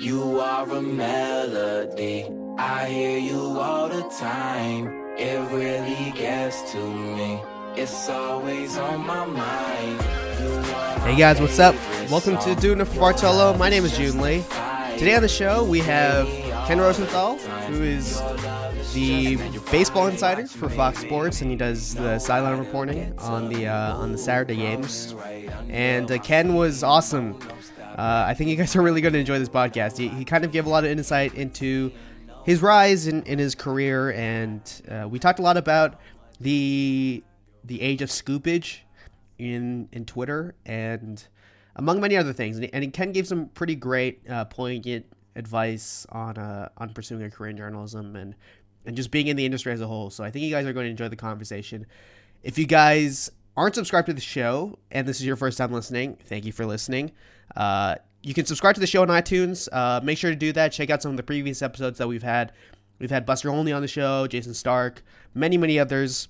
You are a melody. I hear you all the time. It really gets to me. It's always on my mind. Hey guys, what's up? Welcome to for Bartolo. My name is June Lee. Today on the show we have Ken Rosenthal, who is the baseball insider for Fox Sports, and he does the sideline reporting on the uh, on the Saturday games. And uh, Ken was awesome. Uh, I think you guys are really going to enjoy this podcast. He, he kind of gave a lot of insight into his rise in, in his career, and uh, we talked a lot about the the age of scoopage in in Twitter and among many other things. And, and Ken gave some pretty great, uh, poignant advice on uh, on pursuing a career in journalism and and just being in the industry as a whole. So I think you guys are going to enjoy the conversation. If you guys aren't subscribed to the show and this is your first time listening, thank you for listening. Uh, you can subscribe to the show on iTunes. Uh, make sure to do that. Check out some of the previous episodes that we've had. We've had Buster Olney on the show, Jayson Stark, many many others,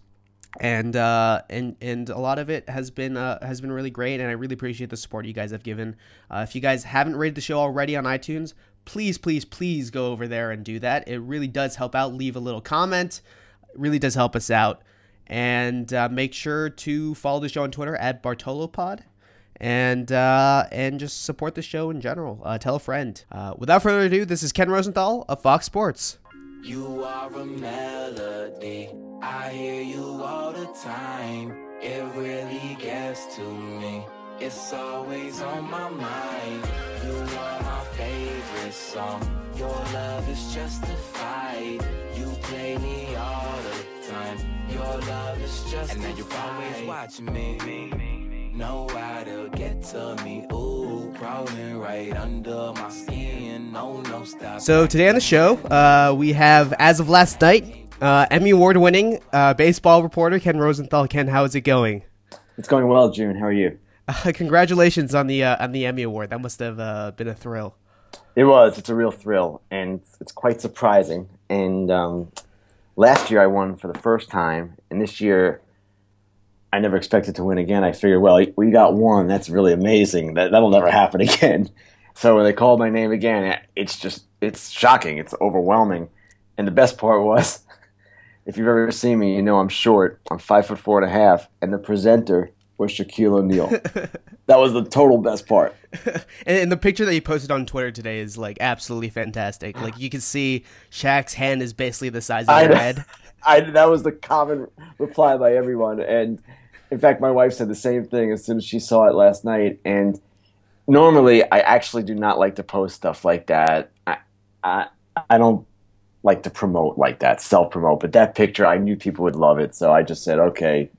and uh, and and a lot of it has been uh, has been really great. And I really appreciate the support you guys have given. Uh, if you guys haven't rated the show already on iTunes, please please please go over there and do that. It really does help out. Leave a little comment. It really does help us out. And uh, make sure to follow the show on Twitter at BartoloPod and uh, and just support the show in general. Uh, tell a friend. Uh, without further ado, this is Ken Rosenthal of Fox Sports. You are a melody. I hear you all the time. It really gets to me. It's always on my mind. You are my favorite song. Your love is justified. You play me all the time. Your love is justified. And now you're always watching me know how to get to me. Ooh, crawling right under my skin. No, no stop. So today on the show, uh, we have, as of last night, uh, Emmy Award winning uh, baseball reporter Ken Rosenthal. Ken, how is it going? It's going well, June. How are you? Uh, congratulations on the uh, on the Emmy Award. That must have uh, been a thrill. It was. It's a real thrill, and it's quite surprising. And um, last year I won for the first time, and this year I never expected to win again. I figured, well, we got one. That's really amazing. That that'll never happen again. So when they called my name again, it's just it's shocking. It's overwhelming. And the best part was, if you've ever seen me, you know I'm short. I'm five foot four and a half, and the presenter was Shaquille O'Neal. that was the total best part. and, and, the picture that you posted on Twitter today is like absolutely fantastic. Like you can see Shaq's hand is basically the size of your head. I that was the common reply by everyone, and in fact, my wife said the same thing as soon as she saw it last night. And normally, I actually do not like to post stuff like that. I, I, I don't like to promote like that, self promote. But that picture, I knew people would love it, so I just said, okay,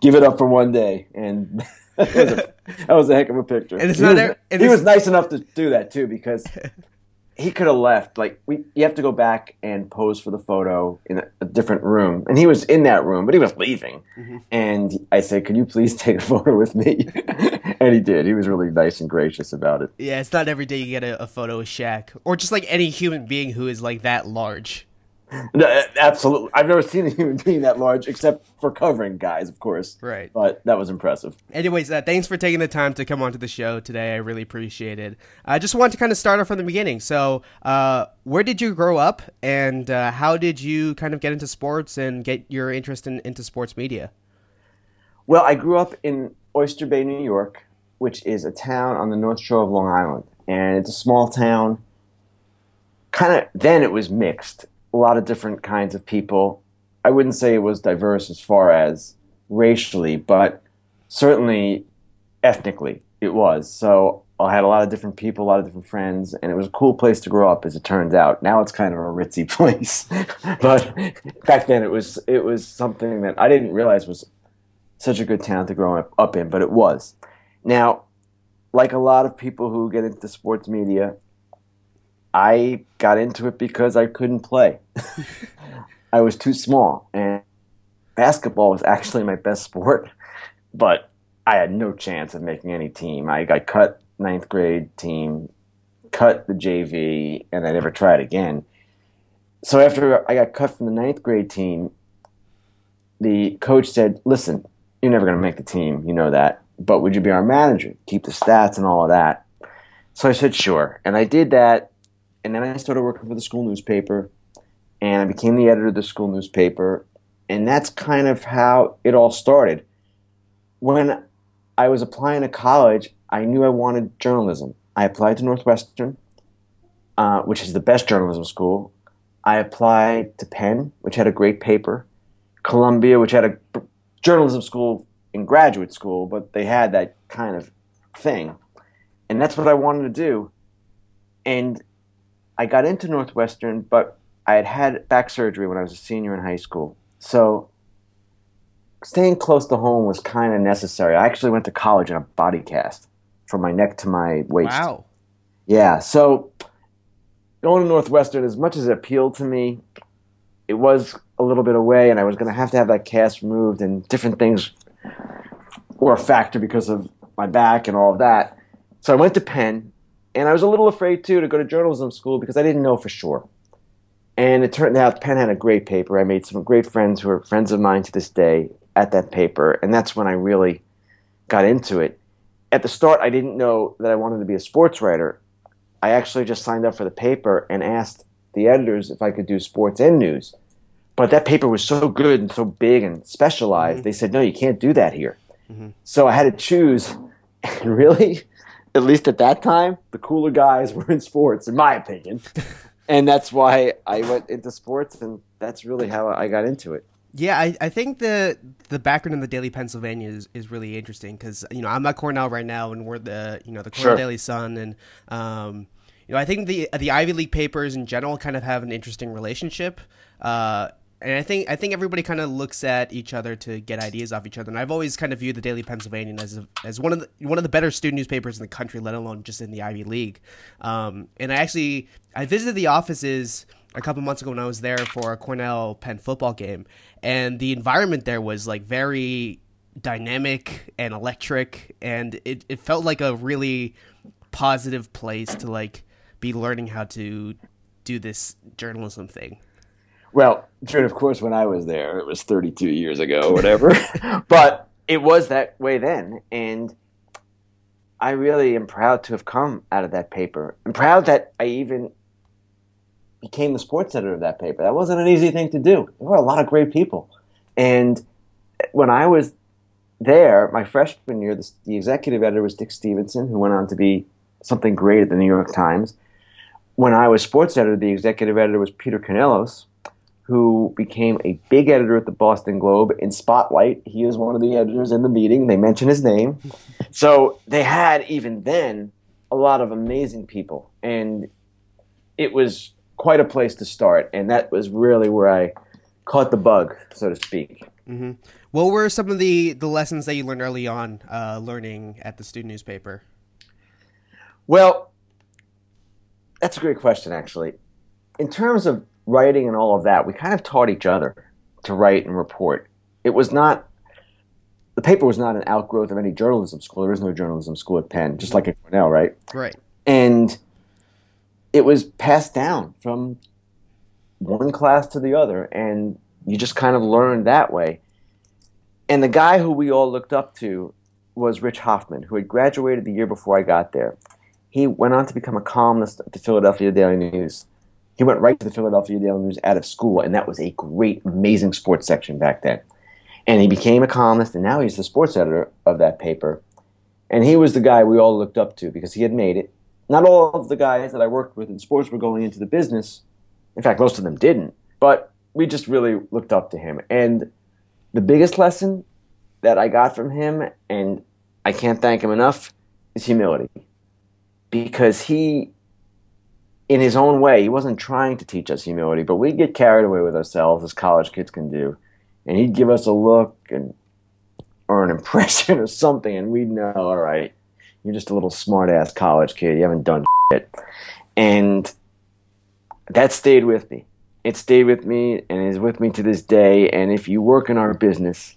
give it up for one day, and that, was a, that was a heck of a picture. And it's he not was, there, he was nice enough to do that too, because he could have left. Like we, you have to go back and pose for the photo in a, a different room, and he was in that room, but he was leaving. Mm-hmm. And I said, "Can you please take a photo with me?" and he did. He was really nice and gracious about it. Yeah, it's not every day you get a, a photo with Shaq, or just like any human being who is like that large. No, absolutely. I've never seen a human being that large, except for covering guys, of course. Right. But that was impressive. Anyways, uh, thanks for taking the time to come onto the show today. I really appreciate it. I just want to kind of start off from the beginning. So, uh, where did you grow up, and uh, how did you kind of get into sports and get your interest in, into sports media? Well, I grew up in Oyster Bay, New York, which is a town on the North Shore of Long Island, and it's a small town. Kind of then it was mixed a lot of different kinds of people. I wouldn't say it was diverse as far as racially, but certainly ethnically it was. So I had a lot of different people, a lot of different friends, and it was a cool place to grow up, as it turns out. Now it's kind of a ritzy place, but back then it was it was something that I didn't realize was such a good town to grow up, up in, but it was. Now, like a lot of people who get into sports media, I got into it because I couldn't play. I was too small, and basketball was actually my best sport, but I had no chance of making any team. I got cut ninth grade team, cut the JV, and I never tried again. So after I got cut from the ninth grade team, the coach said, "Listen, you're never going to make the team. You know that. But would you be our manager? Keep the stats and all of that." So I said, "Sure," and I did that and then I started working for the school newspaper, and I became the editor of the school newspaper, and that's kind of how it all started. When I was applying to college, I knew I wanted journalism. I applied to Northwestern, uh, which is the best journalism school. I applied to Penn, which had a great paper, Columbia, which had a journalism school in graduate school, but they had that kind of thing. And that's what I wanted to do. And I got into Northwestern, but I had had back surgery when I was a senior in high school. So staying close to home was kind of necessary. I actually went to college in a body cast from my neck to my waist. Wow. Yeah. So going to Northwestern, as much as it appealed to me, it was a little bit away, and I was going to have to have that cast removed, and different things were a factor because of my back and all of that. So I went to Penn, and I was a little afraid too to go to journalism school because I didn't know for sure. And it turned out Penn had a great paper. I made some great friends who are friends of mine to this day at that paper, and that's when I really got into it. At the start, I didn't know that I wanted to be a sports writer. I actually just signed up for the paper and asked the editors if I could do sports and news. But that paper was so good and so big and specialized, mm-hmm. they said, no, you can't do that here. Mm-hmm. So I had to choose. And really, at least at that time, the cooler guys were in sports, in my opinion. and that's why I went into sports, and that's really how I got into it. Yeah, I, I think the the background in the Daily Pennsylvanian is, is really interesting because you know I'm at Cornell right now, and we're the you know the Cornell sure. Daily Sun, and um, you know I think the the Ivy League papers in general kind of have an interesting relationship. Uh, and I think I think everybody kind of looks at each other to get ideas off each other. And I've always kind of viewed the Daily Pennsylvanian as a, as one of the one of the better student newspapers in the country, let alone just in the Ivy League. Um, and I actually I visited the offices a couple months ago when I was there for a Cornell Penn football game, and the environment there was like very dynamic and electric, and it, it felt like a really positive place to like be learning how to do this journalism thing. Well, true. Of course, when I was there, it was 32 years ago, whatever. but it was that way then, and I really am proud to have come out of that paper. I'm proud that I even became the sports editor of that paper. That wasn't an easy thing to do. There were a lot of great people, and when I was there, my freshman year, the, the executive editor was Dick Stevenson, who went on to be something great at the New York Times. When I was sports editor, the executive editor was Peter Canellos, who became a big editor at the Boston Globe in Spotlight. He is one of the editors in the meeting. They mention his name. So they had, even then, a lot of amazing people. And it was quite a place to start. And that was really where I caught the bug, so to speak. Mm-hmm. What were some of the, the lessons that you learned early on uh, learning at the student newspaper? Well, that's a great question, actually. In terms of writing and all of that, we kind of taught each other to write and report. It was not the paper was not an outgrowth of any journalism school. There is no journalism school at Penn, just like at Cornell, right? Right. And it was passed down from one class to the other, and you just kind of learned that way. And the guy who we all looked up to was Rich Hoffman, who had graduated the year before I got there. He went on to become a columnist at the Philadelphia Daily News. He went right to the Philadelphia Daily News out of school, and that was a great, amazing sports section back then. And he became a columnist, and now he's the sports editor of that paper. And he was the guy we all looked up to because he had made it. Not all of the guys that I worked with in sports were going into the business. In fact, most of them didn't. But we just really looked up to him. And the biggest lesson that I got from him, and I can't thank him enough, is humility. Because he in his own way, he wasn't trying to teach us humility, but we'd get carried away with ourselves as college kids can do. And he'd give us a look and or an impression or something, and we'd know, all right, you're just a little smart ass college kid. You haven't done shit. And that stayed with me. It stayed with me and is with me to this day. And if you work in our business,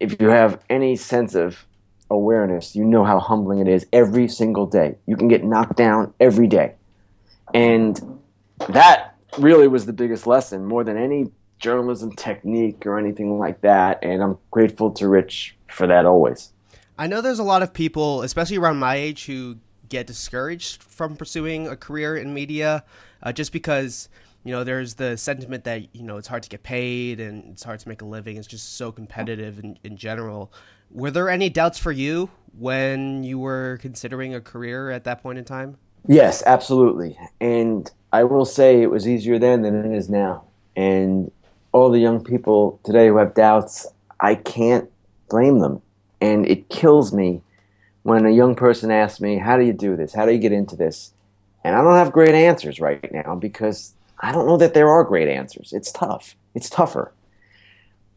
if you have any sense of awareness, you know how humbling it is every single day. You can get knocked down every day. And that really was the biggest lesson, more than any journalism technique or anything like that. And I'm grateful to Rich for that always. I know there's a lot of people, especially around my age, who get discouraged from pursuing a career in media, uh, just because you know there's the sentiment that you know it's hard to get paid and it's hard to make a living. It's just so competitive in, in general. Were there any doubts for you when you were considering a career at that point in time? Yes, absolutely. And I will say it was easier then than it is now. And all the young people today who have doubts, I can't blame them. And it kills me when a young person asks me, How do you do this? How do you get into this? And I don't have great answers right now because I don't know that there are great answers. It's tough. It's tougher.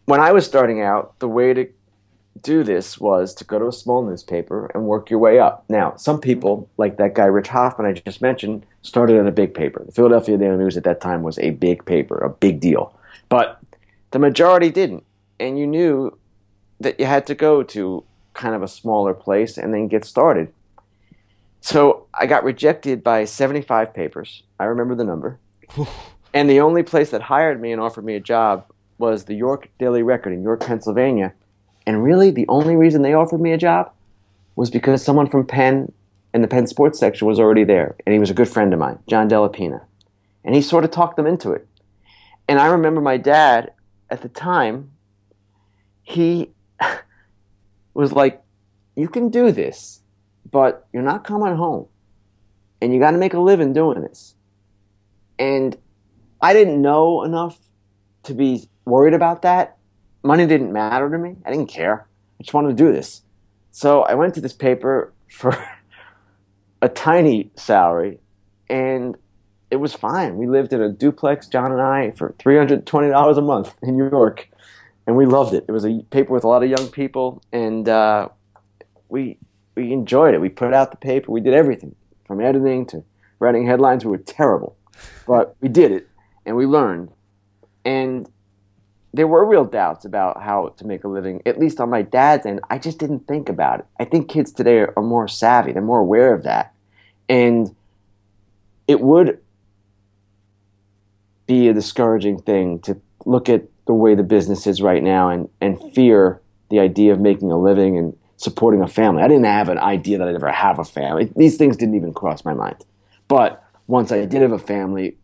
When I was starting out, the way to do this was to go to a small newspaper and work your way up. Now, some people, like that guy Rich Hoffman I just mentioned, started at a big paper. The Philadelphia Daily News at that time was a big paper, a big deal. But the majority didn't. And you knew that you had to go to kind of a smaller place and then get started. So I got rejected by 75 papers. I remember the number. and the only place that hired me and offered me a job was the York Daily Record in York, Pennsylvania and really, the only reason they offered me a job was because someone from Penn and the Penn sports section was already there. And he was a good friend of mine, John Delapina. And he sort of talked them into it. And I remember my dad at the time, he was like, You can do this, but you're not coming home. And you got to make a living doing this. And I didn't know enough to be worried about that money didn't matter to me. I didn't care. I just wanted to do this. So I went to this paper for a tiny salary, and it was fine. We lived in a duplex, John and I, for $320 a month in New York, and we loved it. It was a paper with a lot of young people, and uh, we we enjoyed it. We put out the paper. We did everything from editing to writing headlines. We were terrible, but we did it, and we learned. And there were real doubts about how to make a living, at least on my dad's end. I just didn't think about it. I think kids today are, are more savvy, they're more aware of that. And it would be a discouraging thing to look at the way the business is right now and, and fear the idea of making a living and supporting a family. I didn't have an idea that I'd ever have a family. These things didn't even cross my mind. But once I did have a family,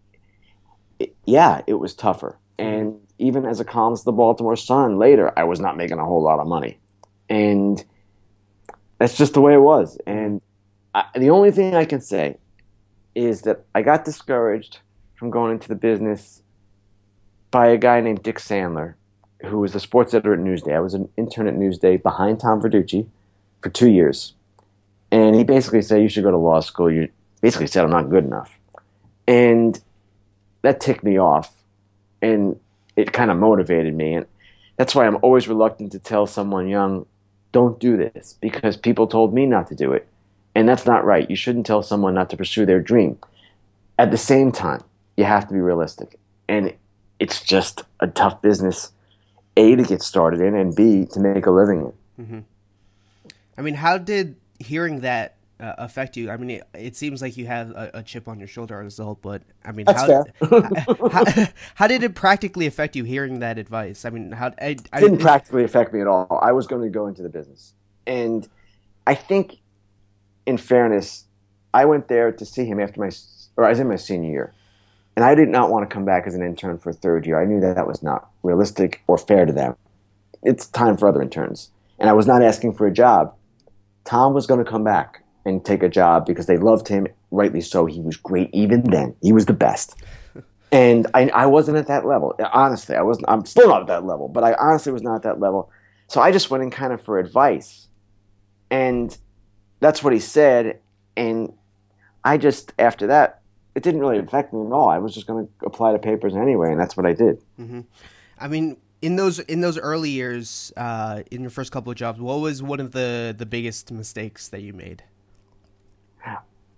it, yeah, it was tougher. And even as a columnist of the Baltimore Sun later, I was not making a whole lot of money. And that's just the way it was. And I, the only thing I can say is that I got discouraged from going into the business by a guy named Dick Sandler, who was the sports editor at Newsday. I was an intern at Newsday behind Tom Verducci for two years. And he basically said, You should go to law school. You basically said, I'm not good enough. And that ticked me off. And it kind of motivated me. And that's why I'm always reluctant to tell someone young, don't do this, because people told me not to do it. And that's not right. You shouldn't tell someone not to pursue their dream. At the same time, you have to be realistic. And it's just a tough business, A, to get started in, and B, to make a living in. Mm-hmm. I mean, how did hearing that uh, affect you? I mean, it, it, seems like you have a, a, chip on your shoulder as a result, but I mean, how, how, how, did it practically affect you hearing that advice? I mean, how I, I didn't practically affect me at all. I was going to go into the business, and I think, in fairness, I went there to see him after my, or I was in my senior year, and I did not want to come back as an intern for a third year. I knew that that was not realistic or fair to them. It's time for other interns, and I was not asking for a job. Tom was going to come back and take a job because they loved him. Rightly so. He was great even then. He was the best. And I, I wasn't at that level. Honestly, I wasn't. I'm still not at that level, but I honestly was not at that level. So I just went in kind of for advice, and that's what he said. And I just after that, it didn't really affect me at all. I was just going to apply to papers anyway, and that's what I did. Mm-hmm. I mean, in those in those early years, uh, in your first couple of jobs, what was one of the the biggest mistakes that you made?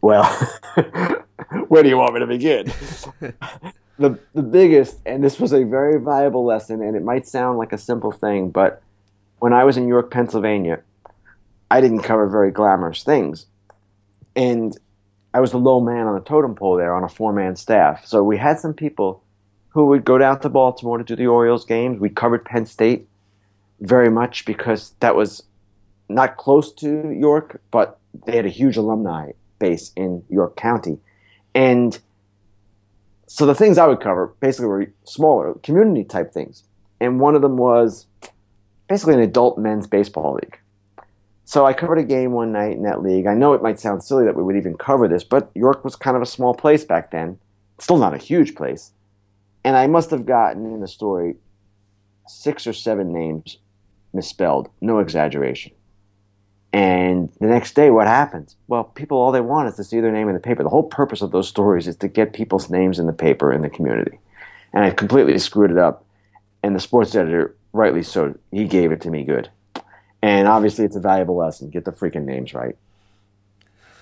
Well, where do you want me to begin? the the biggest, and this was a very valuable lesson, and it might sound like a simple thing, but when I was in York, Pennsylvania, I didn't cover very glamorous things, and I was the low man on the totem pole there on a four man staff. So we had some people who would go down to Baltimore to do the Orioles games. We covered Penn State very much because that was not close to York, but they had a huge alumni base in York County. And so the things I would cover basically were smaller, community type things. And one of them was basically an adult men's baseball league. So I covered a game one night in that league. I know it might sound silly that we would even cover this, but York was kind of a small place back then. Still not a huge place. And I must have gotten in the story six or seven names misspelled, no exaggeration. And the next day, what happens? Well, people, all they want is to see their name in the paper. The whole purpose of those stories is to get people's names in the paper in the community. And I completely screwed it up. And the sports editor, rightly so, he gave it to me good. And obviously, it's a valuable lesson. Get the freaking names right.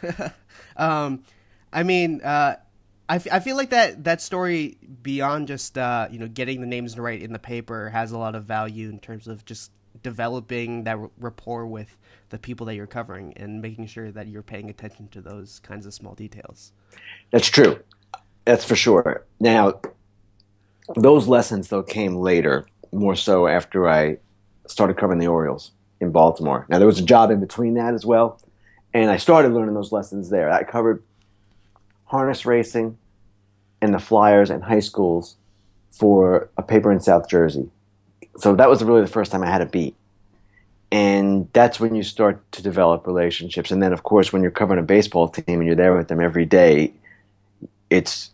um, I mean, uh, I, f- I feel like that, that story, beyond just uh, you know getting the names right in the paper, has a lot of value in terms of just developing that rapport with the people that you're covering and making sure that you're paying attention to those kinds of small details. That's true. That's for sure. Now, those lessons though came later, more so after I started covering the Orioles in Baltimore. Now there was a job in between that as well, and I started learning those lessons there. I covered harness racing and the Flyers and high schools for a paper in South Jersey. So that was really the first time I had a beat. And that's when you start to develop relationships. And then of course when you're covering a baseball team and you're there with them every day it's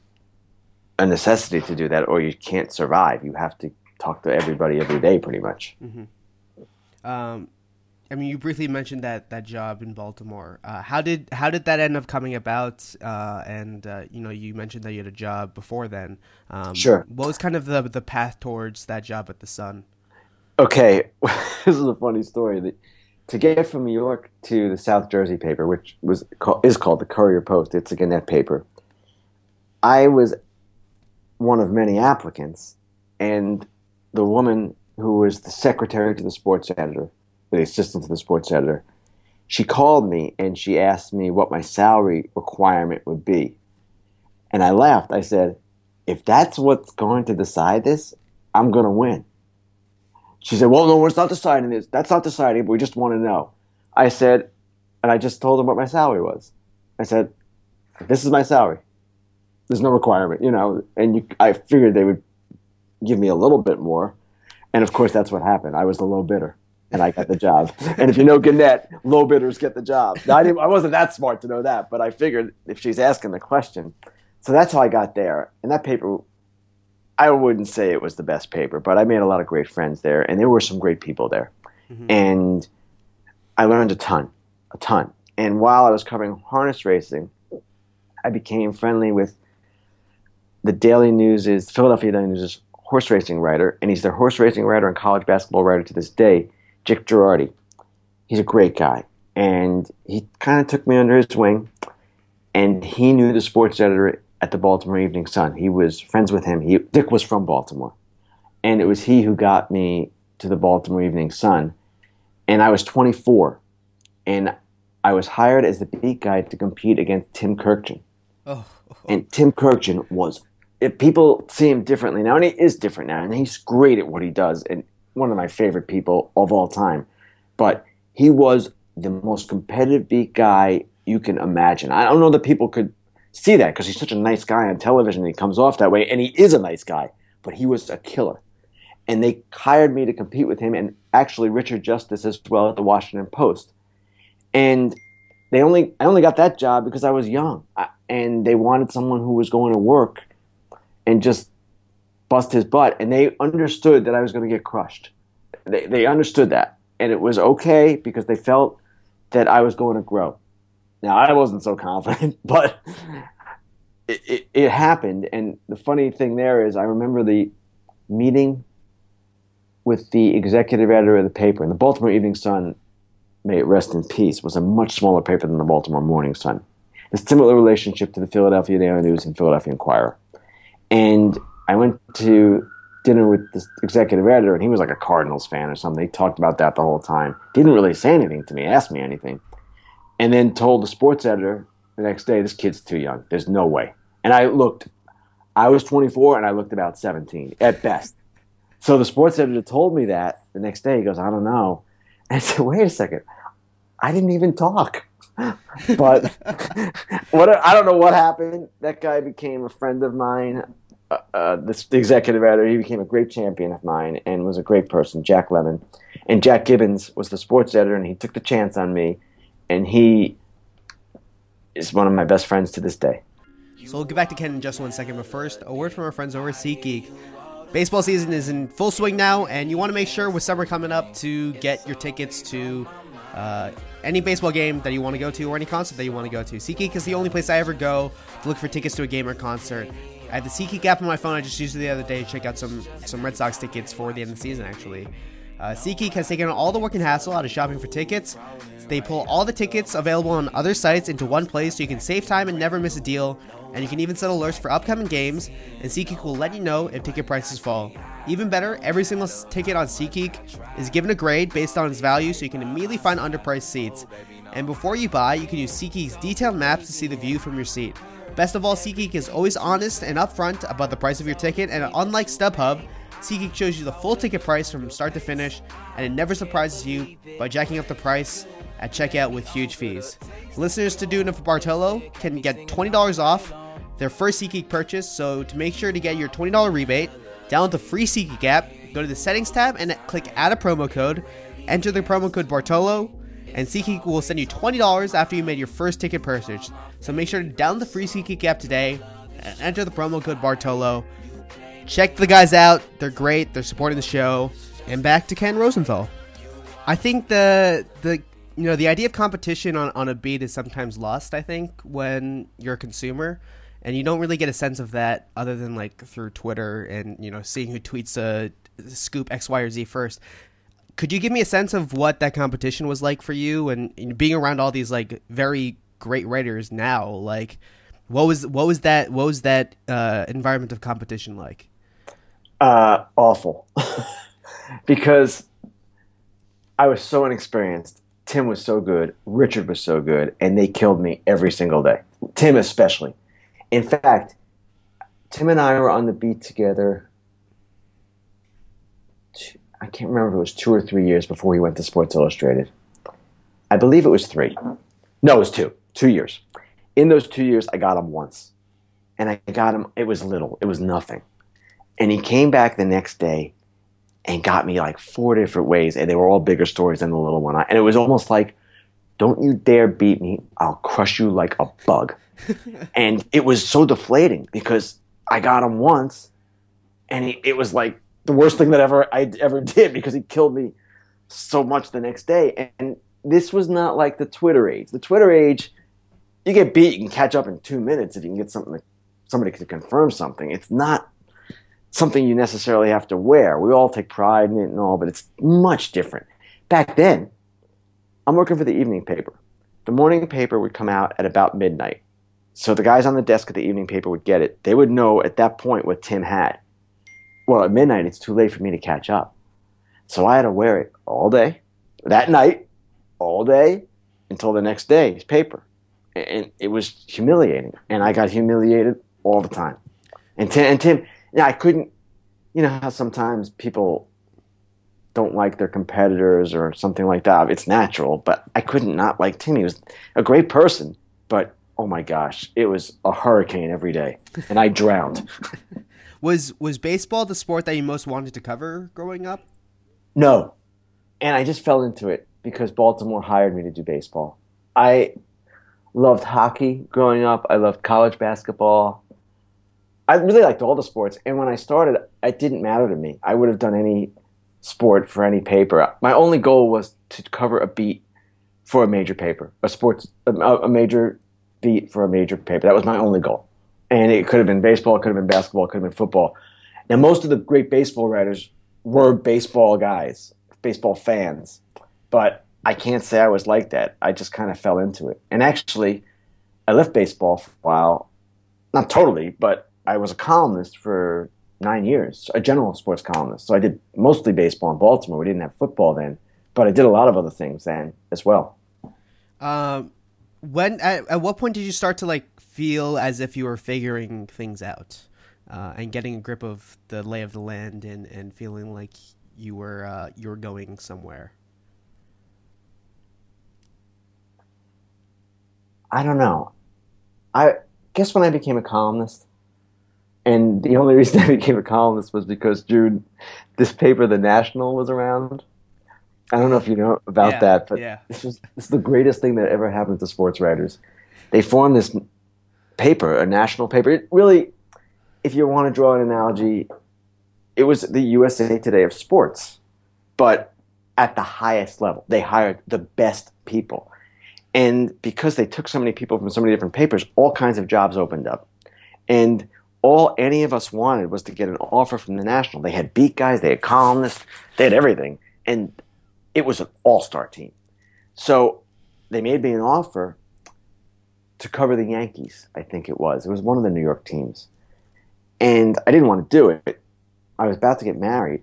a necessity to do that or you can't survive. You have to talk to everybody every day pretty much. Mm-hmm. um, I mean, you briefly mentioned that, that job in Baltimore. Uh, how did how did that end up coming about? Uh, and uh, you know, you mentioned that you had a job before then. Um, sure. What was kind of the the path towards that job at the Sun? Okay, this is a funny story. That to get from New York to the South Jersey paper, which was is called the Courier Post, it's a Gannett paper. I was one of many applicants, and the woman who was the secretary to the sports editor, the assistant to the sports editor, she called me and she asked me what my salary requirement would be. And I laughed. I said, if that's what's going to decide this, I'm going to win. She said, Well, no, it's not deciding this. That's not deciding, but we just want to know. I said, and I just told them what my salary was. I said, This is my salary. There's no requirement, you know. And you, I figured they would give me a little bit more. And of course, that's what happened. I was the low bidder and I got the job. and if you know Gannett, low bidders get the job. Now, I, didn't, I wasn't that smart to know that, but I figured if she's asking the question. So that's how I got there. And that paper I wouldn't say it was the best paper, but I made a lot of great friends there, and there were some great people there, mm-hmm. and I learned a ton, a ton. And while I was covering harness racing, I became friendly with the Daily News's Philadelphia Daily News's horse racing writer, and he's their horse racing writer and college basketball writer to this day, Dick Jerardi. He's a great guy, and he kind of took me under his wing, and he knew the sports editor at the Baltimore Evening Sun. He was friends with him. He, Dick was from Baltimore. And it was he who got me to the Baltimore Evening Sun. And I was 24. And I was hired as the beat guy to compete against Tim Kurkjian. Oh. And Tim Kurkjian was, if people see him differently now, and he is different now, and he's great at what he does, and one of my favorite people of all time. But he was the most competitive beat guy you can imagine. I don't know that people could see that because he's such a nice guy on television. he comes off that way, and he is a nice guy, but he was a killer. And they hired me to compete with him, and actually Richard Justice as well at the Washington Post. And they only I only got that job because I was young, and they wanted someone who was going to work and just bust his butt. And they understood that I was going to get crushed. They they understood that, and it was okay because they felt that I was going to grow. Now I wasn't so confident, but it, it, it, happened. And the funny thing there is, I remember the meeting with the executive editor of the paper, and the Baltimore Evening Sun, may it rest in peace, was a much smaller paper than the Baltimore Morning Sun. A similar relationship to the Philadelphia Daily News and Philadelphia Inquirer. And I went to dinner with the executive editor, and he was like a Cardinals fan or something. They talked about that the whole time. Didn't really say anything to me, ask me anything and then told the sports editor the next day, this kid's too young. There's no way. And I looked, I was 24 and I looked about 17 at best. So the sports editor told me that the next day. He goes, I don't know. And I said, wait a second. I didn't even talk. but what I don't know what happened. That guy became a friend of mine. Uh, uh, this the executive editor. He became a great champion of mine and was a great person, Jack Lemon. And Jack Gibbons was the sports editor, and he took the chance on me. And he is one of my best friends to this day. So we'll get back to Ken in just one second, but first, a word from our friends over at SeatGeek. Baseball season is in full swing now, and you want to make sure with summer coming up to get your tickets to uh, any baseball game that you want to go to or any concert that you want to go to. SeatGeek is the only place I ever go to look for tickets to a game or concert. I have the SeatGeek app on my phone. I just used it the other day to check out some some Red Sox tickets for the end of the season, actually. Uh, SeatGeek has taken all the work and hassle out of shopping for tickets. They pull all the tickets available on other sites into one place so you can save time and never miss a deal. And you can even set alerts for upcoming games, and SeatGeek will let you know if ticket prices fall. Even better, every single ticket on SeatGeek is given a grade based on its value so you can immediately find underpriced seats. And before you buy, you can use SeatGeek's detailed maps to see the view from your seat. Best of all, SeatGeek is always honest and upfront about the price of your ticket, and unlike StubHub, SeatGeek shows you the full ticket price from start to finish, and it never surprises you by jacking up the price at checkout with huge fees. Listeners to Duna for Bartolo can get $20 off their first SeatGeek purchase, so to make sure to get your $20 rebate, download the free SeatGeek app, go to the settings tab, and click add a promo code, enter the promo code Bartolo, and SeatGeek will send you $20 after you made your first ticket purchase. So make sure to download the free SeatGeek app today and enter the promo code Bartolo. Check the guys out. They're great. They're supporting the show. And back to Ken Rosenthal. I think the the you know the idea of competition on, on a beat is sometimes lost. I think when you're a consumer, and you don't really get a sense of that other than like through Twitter and you know seeing who tweets a scoop X, Y, or Z first. Could you give me a sense of what that competition was like for you, and, being around all these like very great writers now? Like, what was what was that what was that uh, environment of competition like? Uh, awful, because I was so inexperienced. Tim was so good. Richard was so good, and they killed me every single day. Tim especially. In fact, Tim and I were on the beat together. I can't remember if it was two or three years before he went to Sports Illustrated. I believe it was three. No, it was two. Two years. In those two years, I got him once. And I got him, it was little, it was nothing. And he came back the next day and got me like four different ways. And they were all bigger stories than the little one. And it was almost like, don't you dare beat me. I'll crush you like a bug. and it was so deflating because I got him once and he, it was like the worst thing that ever I ever did because he killed me so much the next day. And this was not like the Twitter age. The Twitter age, you get beat, you can catch up in two minutes if you can get something, somebody to confirm something. It's not something you necessarily have to wear. We all take pride in it and all, but it's much different. Back then, I'm working for the evening paper. The morning paper would come out at about midnight. So the guys on the desk at the evening paper would get it. They would know at that point what Tim had. Well, at midnight, it's too late for me to catch up. So I had to wear it all day, that night, all day, until the next day's paper. And it was humiliating. And I got humiliated all the time. And Tim, and Tim yeah, I couldn't. You know how sometimes people don't like their competitors or something like that. It's natural, but I couldn't not like Tim. He was a great person, but oh my gosh, it was a hurricane every day, and I drowned. was was baseball the sport that you most wanted to cover growing up? No, and I just fell into it because Baltimore hired me to do baseball. I loved hockey growing up. I loved college basketball. I really liked all the sports, and when I started, it didn't matter to me. I would have done any sport for any paper. My only goal was to cover a beat for a major paper, a sports, a, a major beat for a major paper. That was my only goal, and it could have been baseball, it could have been basketball, it could have been football. Now, most of the great baseball writers were baseball guys, baseball fans, but I can't say I was like that. I just kind of fell into it, and actually, I left baseball for a while, not totally, but I was a columnist for nine years, a general sports columnist. So I did mostly baseball in Baltimore. We didn't have football then, but I did a lot of other things then as well. Um, when at, at what point did you start to like feel as if you were figuring things out uh, and getting a grip of the lay of the land and, and feeling like you were uh, you were going somewhere? I don't know. I guess when I became a columnist, and the only reason I became a columnist was because June, this paper, The National, was around. I don't know if you know about Yeah, that, but yeah. this was this is the greatest thing that ever happened to sports writers. They formed this paper, a national paper. It really, if you want to draw an analogy, it was the USA Today of sports, but at the highest level. They hired the best people. And because they took so many people from so many different papers, all kinds of jobs opened up. And all any of us wanted was to get an offer from the National. They had beat guys, they had columnists, they had everything. And it was an all star team. So they made me an offer to cover the Yankees, I think it was. It was one of the New York teams. And I didn't want to do it. I was about to get married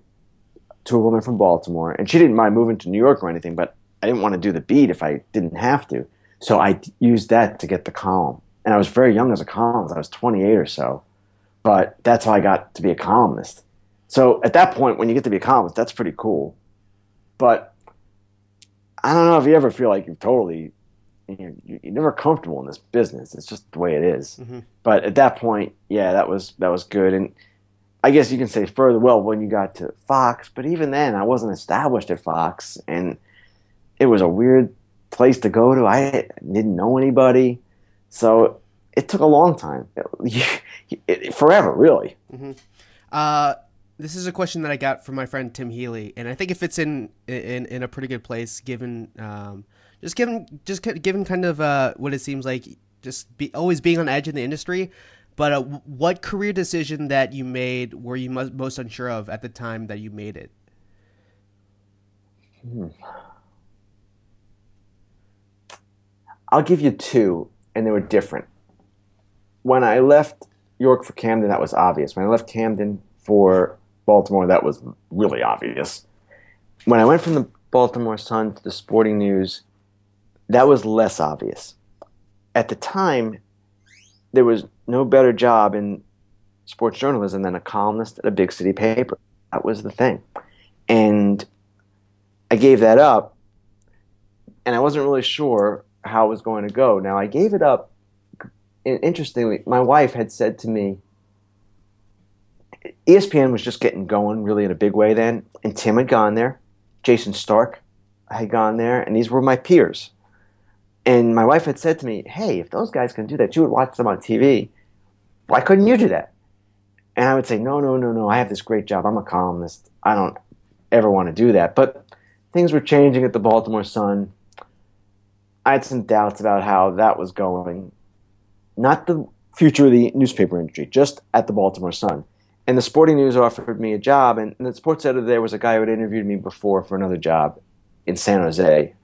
to a woman from Baltimore, and she didn't mind moving to New York or anything, but I didn't want to do the beat if I didn't have to. So I used that to get the column. And I was very young as a columnist. I was 28 or so. But that's how I got to be a columnist. So at that point, when you get to be a columnist, that's pretty cool. But I don't know if you ever feel like you've totally, you're, you're never comfortable in this business. It's just the way it is. Mhm. But at that point, yeah, that was that was good. And I guess you can say further, well, when you got to Fox, but even then, I wasn't established at Fox, and it was a weird place to go to. I didn't know anybody, so it took a long time, it, forever, really. Uh, this is a question that I got from my friend Tim Healy, and I think it fits in in, in a pretty good place given um, just given just given kind of uh, what it seems like just be, always being on edge in the industry. But uh, what career decision that you made were you most, most unsure of at the time that you made it? I'll give you two, and they were different. When I left York for Camden, that was obvious. When I left Camden for Baltimore, that was really obvious. When I went from the Baltimore Sun to the Sporting News, that was less obvious. At the time, there was no better job in sports journalism than a columnist at a big city paper. That was the thing. And I gave that up, and I wasn't really sure how it was going to go. Now, I gave it up. Interestingly, my wife had said to me, ESPN was just getting going really in a big way then, and Tim had gone there. Jayson Stark had gone there, and these were my peers. And my wife had said to me, Hey, if those guys can do that, you would watch them on TV. Why couldn't you do that? And I would say, No, no, no, no. I have this great job. I'm a columnist. I don't ever want to do that. But things were changing at the Baltimore Sun. I had some doubts about how that was going. Not the future of the newspaper industry, just at the Baltimore Sun. And the Sporting News offered me a job, and, and the sports editor there was a guy who had interviewed me before for another job in San Jose.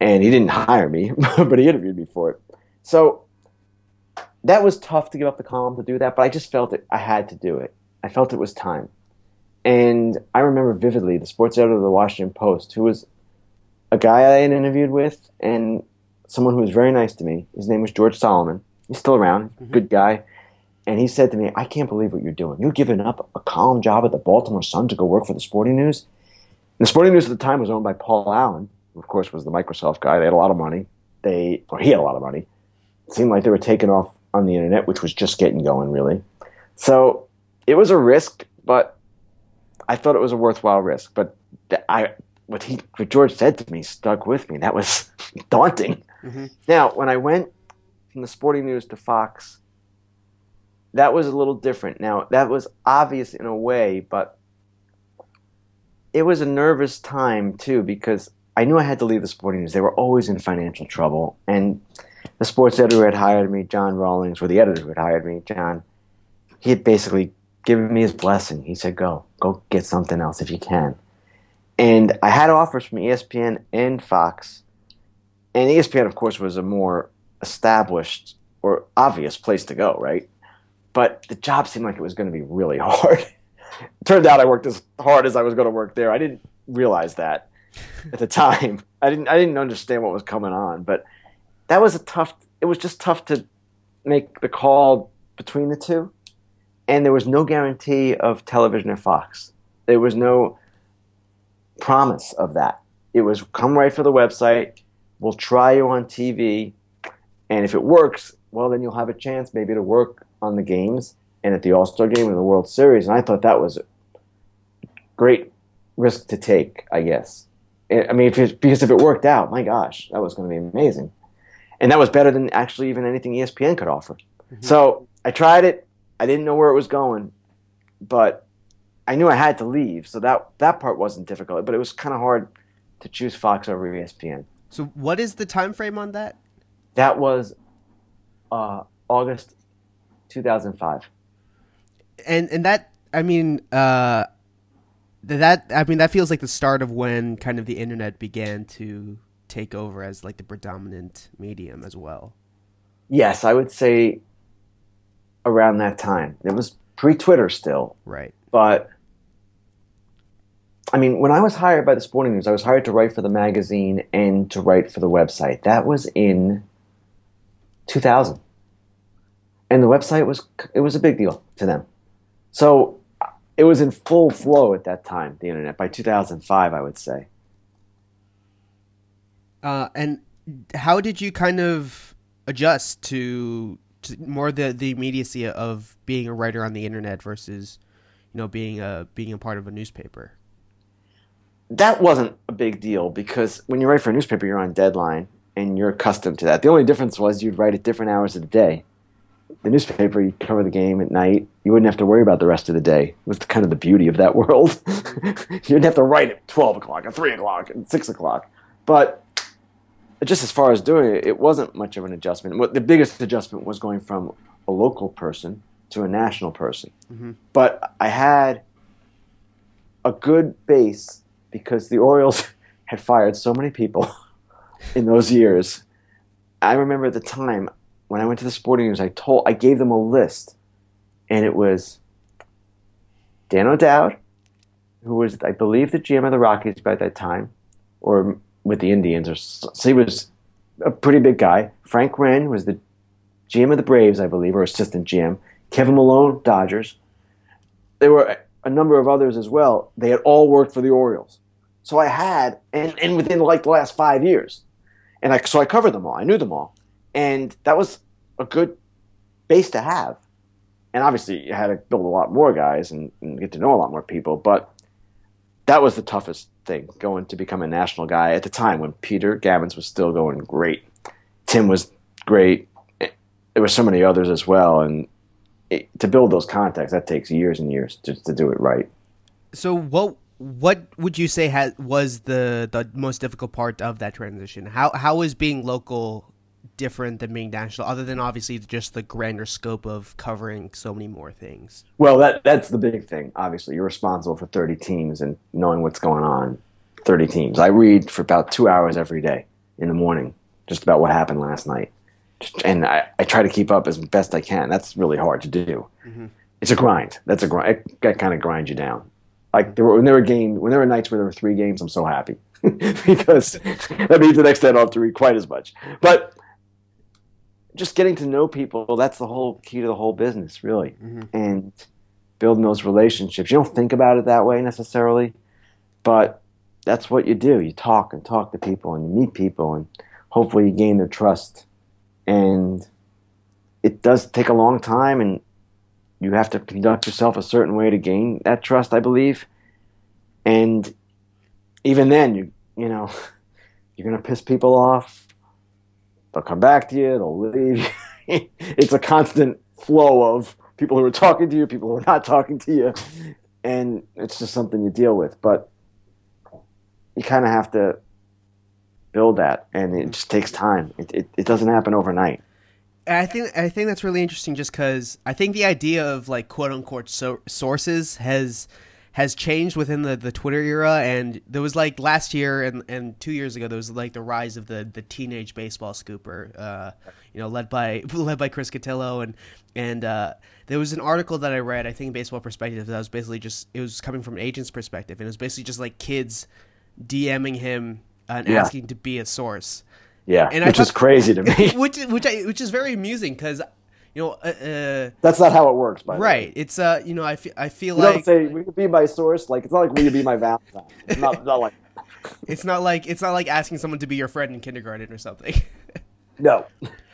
And he didn't hire me, but he interviewed me for it. So that was tough to give up the column to do that, but I just felt it. I had to do it. I felt it was time. And I remember vividly the sports editor of the Washington Post, who was a guy I had interviewed with and someone who was very nice to me. His name was George Solomon. He's still around, mm-hmm. good guy. And he said to me, I can't believe what you're doing. You're giving up a column job at the Baltimore Sun to go work for the Sporting News? And the Sporting News at the time was owned by Paul Allen, who, of course, was the Microsoft guy. They had a lot of money. They, or he had a lot of money. It seemed like they were taking off on the internet, which was just getting going, really. So it was a risk, but I thought it was a worthwhile risk. But I, what he, what George said to me, stuck with me. That was daunting. Mhm. Now, when I went from the Sporting News to Fox, that was a little different. Now, that was obvious in a way, but it was a nervous time too because I knew I had to leave the Sporting News. They were always in financial trouble, and the sports editor had hired me, John Rawlings, or the editor who had hired me, John, he had basically given me his blessing. He said, "Go, go get something else if you can." And I had offers from ESPN and Fox, and ESPN, of course, was a more established or obvious place to go, right? But the job seemed like it was going to be really hard. Turned out I worked as hard as I was going to work there. I didn't realize that at the time. I didn't. I didn't understand what was coming on. But that was a tough. It was just tough to make the call between the two, and there was no guarantee of television at Fox. There was no promise of that. It was come right for the website. We'll try you on TV, And if it works, well, then you'll have a chance maybe to work on the games and at the All Star game and the World Series. And I thought that was a great risk to take, I guess. I mean, if it, because if it worked out, my gosh, that was going to be amazing. And that was better than actually even anything ESPN could offer. Mm-hmm. So I tried it. I didn't know where it was going, but I knew I had to leave. So that that part wasn't difficult, but it was kind of hard to choose Fox over ESPN. So what is the time frame on that? That was uh, August 2005. And and that I mean uh, that I mean that feels like the start of when kind of the internet began to take over as like the predominant medium as well. Yes, I would say around that time. It was pre-Twitter still. Right. But I mean, when I was hired by the Sporting News, I was hired to write for the magazine and to write for the website. That was in 2000. And the website was it was a big deal to them. So it was in full flow at that time, the internet by 2005, I would say. Uh, and how did you kind of adjust to, to, more the the immediacy of being a writer on the internet versus, you know, being a being a part of a newspaper? That wasn't a big deal because when you write for a newspaper, you're on deadline and you're accustomed to that. The only difference was you'd write at different hours of the day. The newspaper, you cover the game at night. You wouldn't have to worry about the rest of the day. It was kind of the beauty of that world. you didn't have to write at 12 o'clock, at 3 o'clock, at 6 o'clock. But just as far as doing it, it wasn't much of an adjustment. What the biggest adjustment was going from a local person to a national person. Mm-hmm. But I had a good base because the Orioles had fired so many people in those years. I remember at the time when I went to the Sporting News, I told I gave them a list, and it was Dan O'Dowd, who was I believe the GM of the Rockies by that time, or with the Indians, or so he was a pretty big guy. Frank Wren was the GM of the Braves, I believe, or assistant GM. Kevin Malone, Dodgers. There were a number of others as well. They had all worked for the Orioles. So I had, and, and within like the last five years. And I, so I covered them all. I knew them all. And that was a good base to have. And obviously, you had to build a lot more guys and, and get to know a lot more people. But that was the toughest thing going to become a national guy at the time when Peter Gammons was still going great. Tim was great. There were so many others as well. And it, to build those contacts, that takes years and years just to do it right. So, what what would you say has, was the the most difficult part of that transition? How how is being local different than being national, other than obviously just the grander scope of covering so many more things? Well, that that's the big thing. Obviously, you're responsible for 30 teams and knowing what's going on. 30 teams. I read for about two hours every day in the morning, just about what happened last night, and I, I try to keep up as best I can. That's really hard to do. Mm-hmm. It's a grind. That's a grind. It, it kind of grinds you down. Like there were, when there were games, when there were nights where there were three games, I'm so happy because that means the next day I don't have to read quite as much. But just getting to know people that's the whole key to the whole business really. Mm-hmm. and building those relationships. You don't think about it that way necessarily but that's what you do. You talk and talk to people and you meet people and hopefully you gain their trust. And it does take a long time and you have to conduct yourself a certain way to gain that trust i believe. And even then you you know you're going to piss people off they'll come back to you, they'll leave. it's a constant flow of people who are talking to you, people who are not talking to you, and it's just something you deal with. But you kind of have to build that, and it just takes time. It, it, it doesn't happen overnight. I think I think that's really interesting, just because I think the idea of like quote unquote so- sources has has changed within the, the Twitter era. And there was like last year and, and two years ago, there was like the rise of the, the teenage baseball scooper, uh, you know, led by led by Chris Cotillo. And and uh, there was an article that I read, I think, Baseball Prospectus, that was basically just it was coming from an agent's perspective, and it was basically just like kids DMing him and yeah. asking to be a source. Yeah, and which thought, is crazy to me. which which I, which is very amusing because you know, uh, uh, that's not how it works. By right? It's uh, you know, I feel I feel you like don't say will you be my source? Like it's not like will you be my Valentine? It's not, not like. it's not like it's not like asking someone to be your friend in kindergarten or something. No.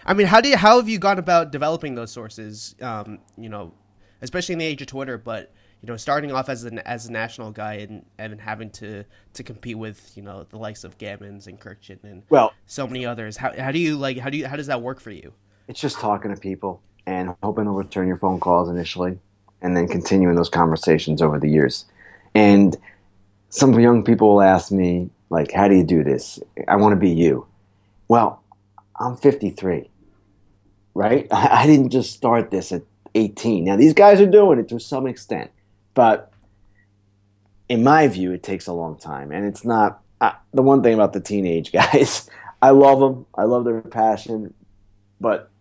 I mean, how do you how have you gone about developing those sources? Um, you know, especially in the age of Twitter, but you know, starting off as an as a national guy and and having to to compete with you know the likes of Gammons and Kurkjian and Well, so many others. How how do you like how do you how does that work for you? it's just talking to people and hoping they'll return your phone calls initially and then continuing those conversations over the years. And some young people will ask me, like, how do you do this? I want to be you. Well, I'm 53, right? I didn't just start this at 18. Now, these guys are doing it to some extent, but in my view, it takes a long time. And it's not uh, the one thing about the teenage guys. I love them, I love their passion, but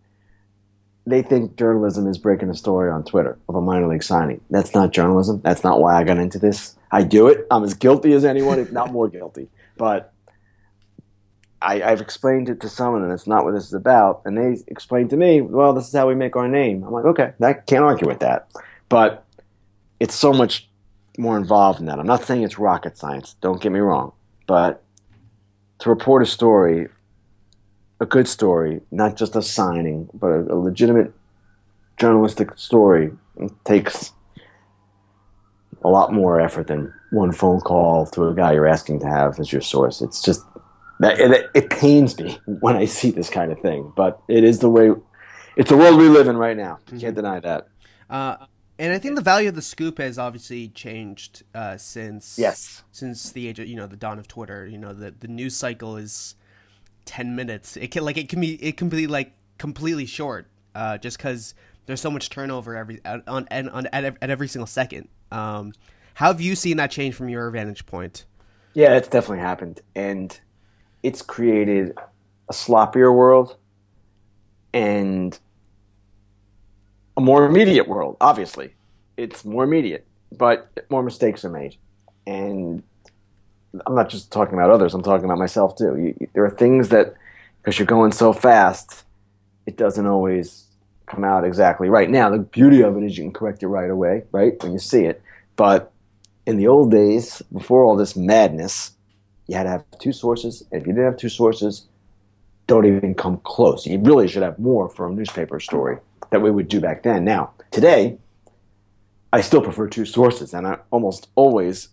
they think journalism is breaking a story on Twitter of a minor league signing. That's not journalism. That's not why I got into this. I do it. I'm as guilty as anyone, if not more guilty. But I, I've explained it to someone, and it's not what this is about. And they explained to me, well, this is how we make our name. I'm like, okay, I can't argue with that. But it's so much more involved than that. I'm not saying it's rocket science. Don't get me wrong. But to report a story a good story, not just a signing, but a, a legitimate journalistic story takes a lot more effort than one phone call to a guy you're asking to have as your source. It's just that it, it pains me when I see this kind of thing, but it is the way. It's the world we live in right now. You can't deny that. Uh, and I think the value of the scoop has obviously changed uh, since Yes. since the age of you know the dawn of Twitter. You know the the news cycle is ten minutes. It can like it can be it can be like completely short, uh, just because there's so much turnover every on, and on at, at every single second. Um, how have you seen that change from your vantage point? Yeah, it's definitely happened, and it's created a sloppier world and a more immediate world. Obviously, it's more immediate, but more mistakes are made, and I'm not just talking about others. I'm talking about myself too. You, there are things that because you're going so fast, it doesn't always come out exactly right. Now, the beauty of it is you can correct it right away, right when you see it, but in the old days, before all this madness, you had to have two sources. If you didn't have two sources, don't even come close. You really should have more for a newspaper story that we would do back then. Now, today, I still prefer two sources, and I almost always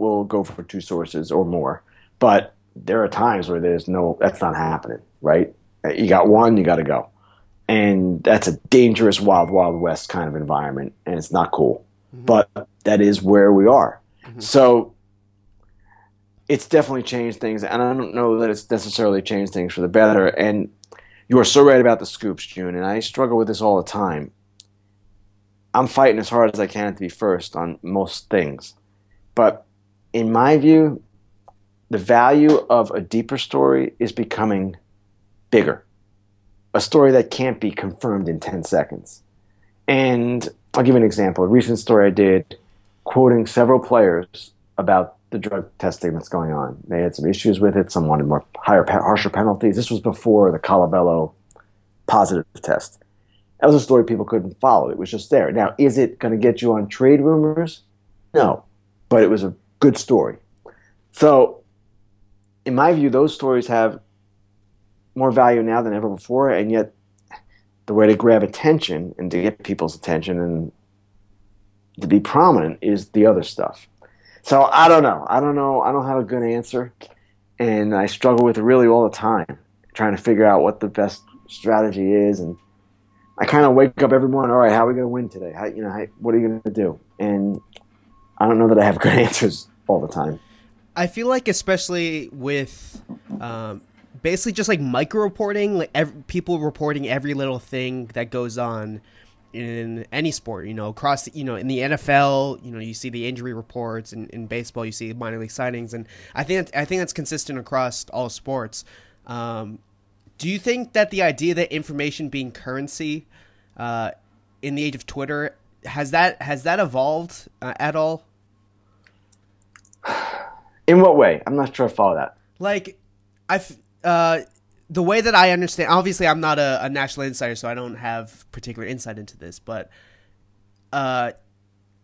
will go for two sources or more. But there are times where there's no, that's not happening, right? You got one, you got to go. And that's a dangerous wild, wild west kind of environment, and it's not cool. Mm-hmm. But that is where we are. Mm-hmm. So it's definitely changed things, and I don't know that it's necessarily changed things for the better. And you are so right about the scoops, June, and I struggle with this all the time. I'm fighting as hard as I can to be first on most things. But in my view, the value of a deeper story is becoming bigger. A story that can't be confirmed in 10 seconds. And I'll give an example. A recent story I did quoting several players about the drug testing that's going on. They had some issues with it. Some wanted more higher, harsher penalties. This was before the Colabello positive test. That was a story people couldn't follow. It was just there. Now, is it going to get you on trade rumors? No, but it was a good story. So, in my view, those stories have more value now than ever before, and yet the way to grab attention and to get people's attention and to be prominent is the other stuff. So I don't know. I don't know. I don't have a good answer, and I struggle with it really all the time, trying to figure out what the best strategy is. And I kind of wake up every morning. All right, how are we going to win today? How you know? How, what are you going to do? And I don't know that I have good answers all the time. I feel like, especially with um, basically just like micro reporting, like people reporting every little thing that goes on in any sport, you know, across, the, you know, in the NFL, you know, you see the injury reports, and in baseball, you see minor league signings, and I think that, I think that's consistent across all sports. Um, do you think that the idea that information being currency uh, in the age of Twitter has that has that evolved uh, at all? In what way? I'm not sure I follow that. like I've uh the way that I understand obviously I'm not a, a national insider so I don't have particular insight into this but uh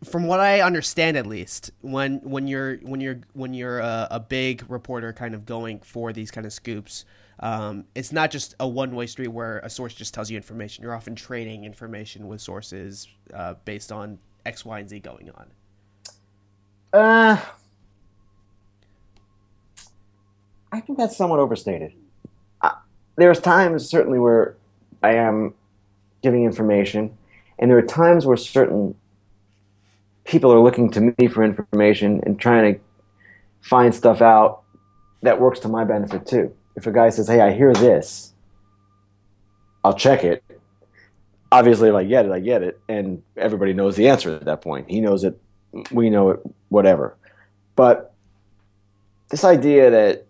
from what I understand, at least, when when you're when you're when you're a, a big reporter, kind of going for these kind of scoops, um, it's not just a one way street where a source just tells you information. You're often trading information with sources uh, based on X, Y, and Z going on. Uh, I think that's somewhat overstated. Uh, there's times certainly where I am giving information, and there are times where certain people are looking to me for information and trying to find stuff out that works to my benefit too. If a guy says, "Hey, I hear this," I'll check it. Obviously, if I get it, I get it, and everybody knows the answer at that point. He knows it, we know it, whatever. But this idea that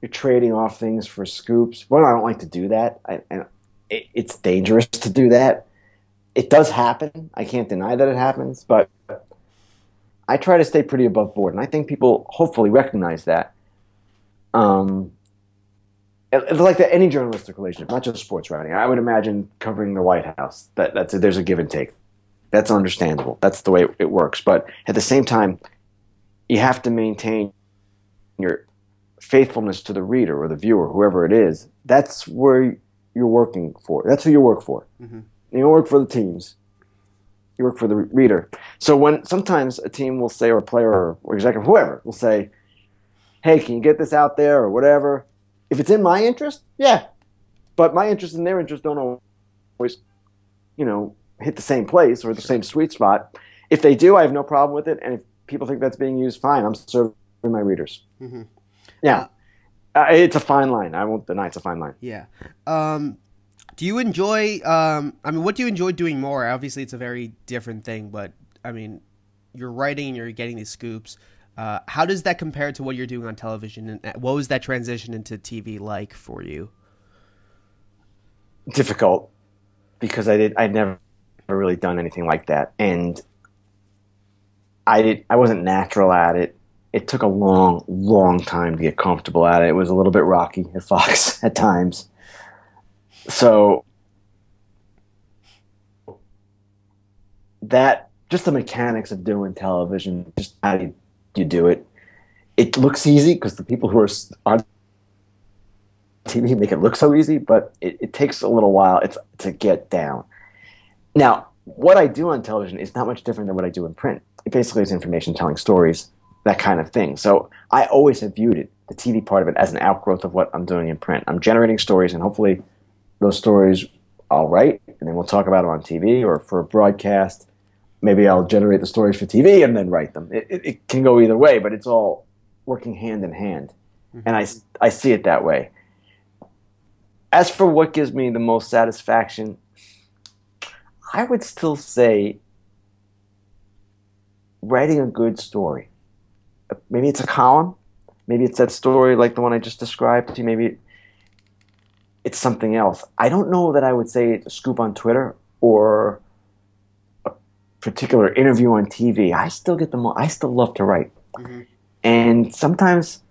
you're trading off things for scoops. Well, I don't like to do that. I, and it, it's dangerous to do that. It does happen. I can't deny that it happens, but I try to stay pretty above board, and I think people hopefully recognize that. Um, it's like that any journalistic relationship, not just sports writing. I would imagine covering the White House. That that's a, there's a give and take. That's understandable. That's the way it, it works. But at the same time, you have to maintain your faithfulness to the reader or the viewer, whoever it is, that's where you're working for. That's who you work for. Mm-hmm. You don't work for the teams. You work for the reader. So when sometimes a team will say, or a player or, or executive, whoever will say, "Hey, can you get this out there or whatever?" If it's in my interest, yeah. But my interest and their interest don't always, you know, hit the same place or the same sweet spot. If they do, I have no problem with it. And if people think that's being used, fine. I'm serving my readers. Mm-hmm. Yeah. Uh, it's a fine line. I won't deny it's a fine line. Yeah. Um, do you enjoy? Um, I mean, what do you enjoy doing more? Obviously, it's a very different thing, but I mean, you're writing and you're getting these scoops. Uh, how does that compare to what you're doing on television? And uh, what was that transition into TV like for you? Difficult, because I did. I'd never really done anything like that, and I did. I wasn't natural at it it took a long, long time to get comfortable at it. It was a little bit rocky at Fox at times. So that just the mechanics of doing television, just how you, you do it. It looks easy because the people who are on TV make it look so easy, but it, it takes a little while it's, to get down. Now, what I do on television is not much different than what I do in print. It basically is information telling stories that kind of thing. So I always have viewed it, the TV part of it, as an outgrowth of what I'm doing in print. I'm generating stories, and hopefully those stories I'll write, and then we'll talk about them on TV or for a broadcast. Maybe I'll generate the stories for TV and then write them. It, it, it can go either way, but it's all working hand in hand. Mm-hmm. And I, I see it that way. As for what gives me the most satisfaction, I would still say writing a good story maybe it's a column, maybe it's that story like the one I just described to you, maybe it's something else. I don't know that I would say it's a scoop on Twitter or a particular interview on TV. I still get them. I still love to write, mm-hmm. and sometimes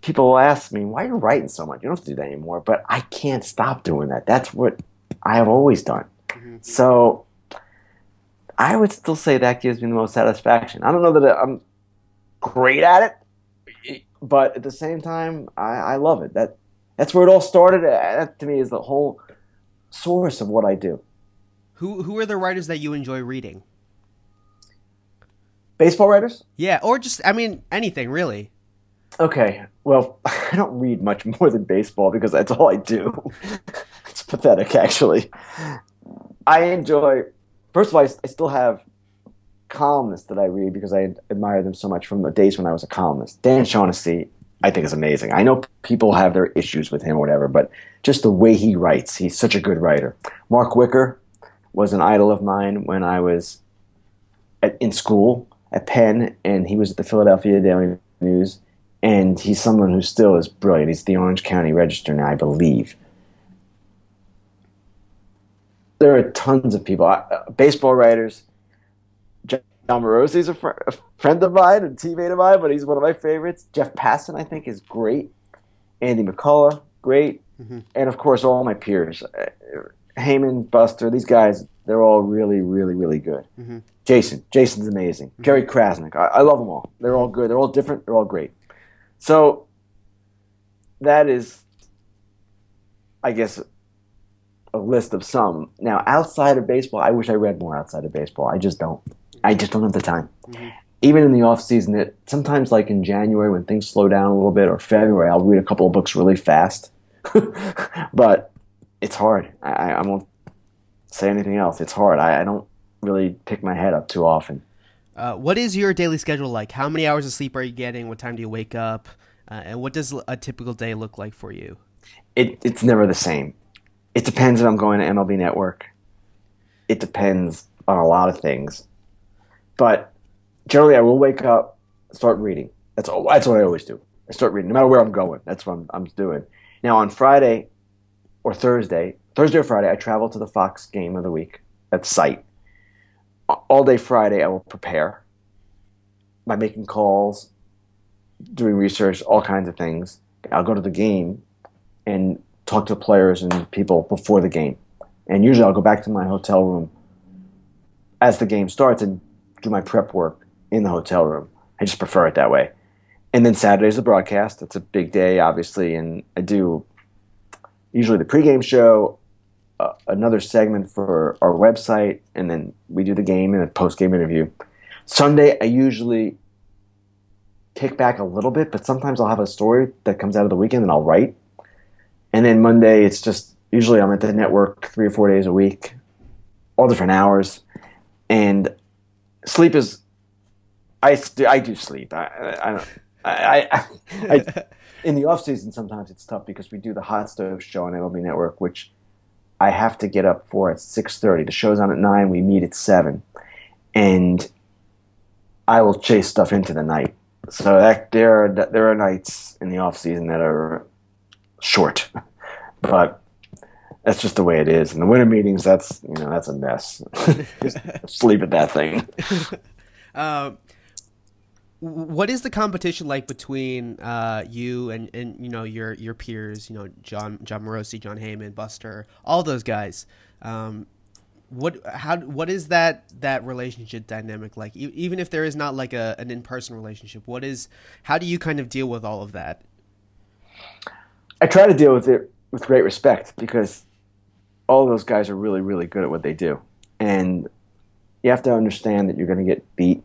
people will ask me, "Why are you writing so much? You don't have to do that anymore." But I can't stop doing that. That's what I have always done. Mm-hmm. So I would still say that gives me the most satisfaction. I don't know that I'm great at it, but at the same time, I, I love it. That that's where it all started. Uh, that to me is the whole source of what I do. Who who are the writers that you enjoy reading? Baseball writers? Yeah, or just I mean anything really. Okay, well, I don't read much more than baseball because that's all I do. it's pathetic, actually. I enjoy. First of all, I still have columnists that I read because I admire them so much from the days when I was a columnist. Dan Shaughnessy, I think, is amazing. I know people have their issues with him or whatever, but just the way he writes, he's such a good writer. Mark Whicker was an idol of mine when I was at, in school at Penn, and he was at the Philadelphia Daily News, and he's someone who still is brilliant. He's the Orange County Register now, I believe. There are tons of people, uh, baseball writers Jon Morosi's a, fr- a friend of mine and teammate of mine, but he's one of my favorites. Jeff Passan, I think, is great. Andy McCullough, great. Mm-hmm. And of course, all my peers. Uh, Heyman, Buster, these guys, they're all really, really, really good. Mhm. Jayson, Jayson's amazing. Jerry Crasnick, I, I love them all. They're all good. They're all different. They're all great. So that is, I guess, a list of some. Now, outside of baseball, I wish I read more outside of baseball. I just don't. I just don't have the time. Mhm. Even in the off season, it sometimes like in January when things slow down a little bit, or February, I'll read a couple of books really fast. but it's hard. I, I, I won't say anything else. It's hard. I, I don't really pick my head up too often. Uh, what is your daily schedule like? How many hours of sleep are you getting? What time do you wake up? Uh, and what does a typical day look like for you? It, it's never the same. It depends if I'm going to MLB Network. It depends on a lot of things. But generally, I will wake up, start reading. That's all, that's what I always do. I start reading, no matter where I'm going. That's what I'm, I'm doing. Now, on Friday or Thursday, Thursday or Friday, I travel to the Fox game of the week at site. All day Friday, I will prepare by making calls, doing research, all kinds of things. I'll go to the game and talk to players and people before the game. And usually I'll go back to my hotel room as the game starts and do my prep work in the hotel room. I just prefer it that way. And then Saturday's the broadcast. That's a big day, obviously, and I do usually the pregame show, uh, another segment for our website, and then we do the game and a postgame interview. Sunday, I usually kick back a little bit, but sometimes I'll have a story that comes out of the weekend and I'll write. And then Monday, it's just usually I'm at the network three or four days a week, all different hours. And sleep is, I, I do sleep. I, I, I I, I, in the off season, sometimes it's tough because we do the hot stove show on MLB Network, which I have to get up for at six thirty. The show's on at nine. We meet at seven, and I will chase stuff into the night. So that there are there are nights in the off season that are short, but that's just the way it is. And the winter meetings, that's you know that's a mess. Just sleep at that thing. Uh, what is the competition like between uh, you and, and you know your your peers? You know John Jon Morosi, Jon Heyman, Buster, all those guys. Um, what how what is that that relationship dynamic like? E- even if there is not like a an in person relationship, what is how do you kind of deal with all of that? I try to deal with it with great respect because all those guys are really really good at what they do, and you have to understand that you're going to get beat,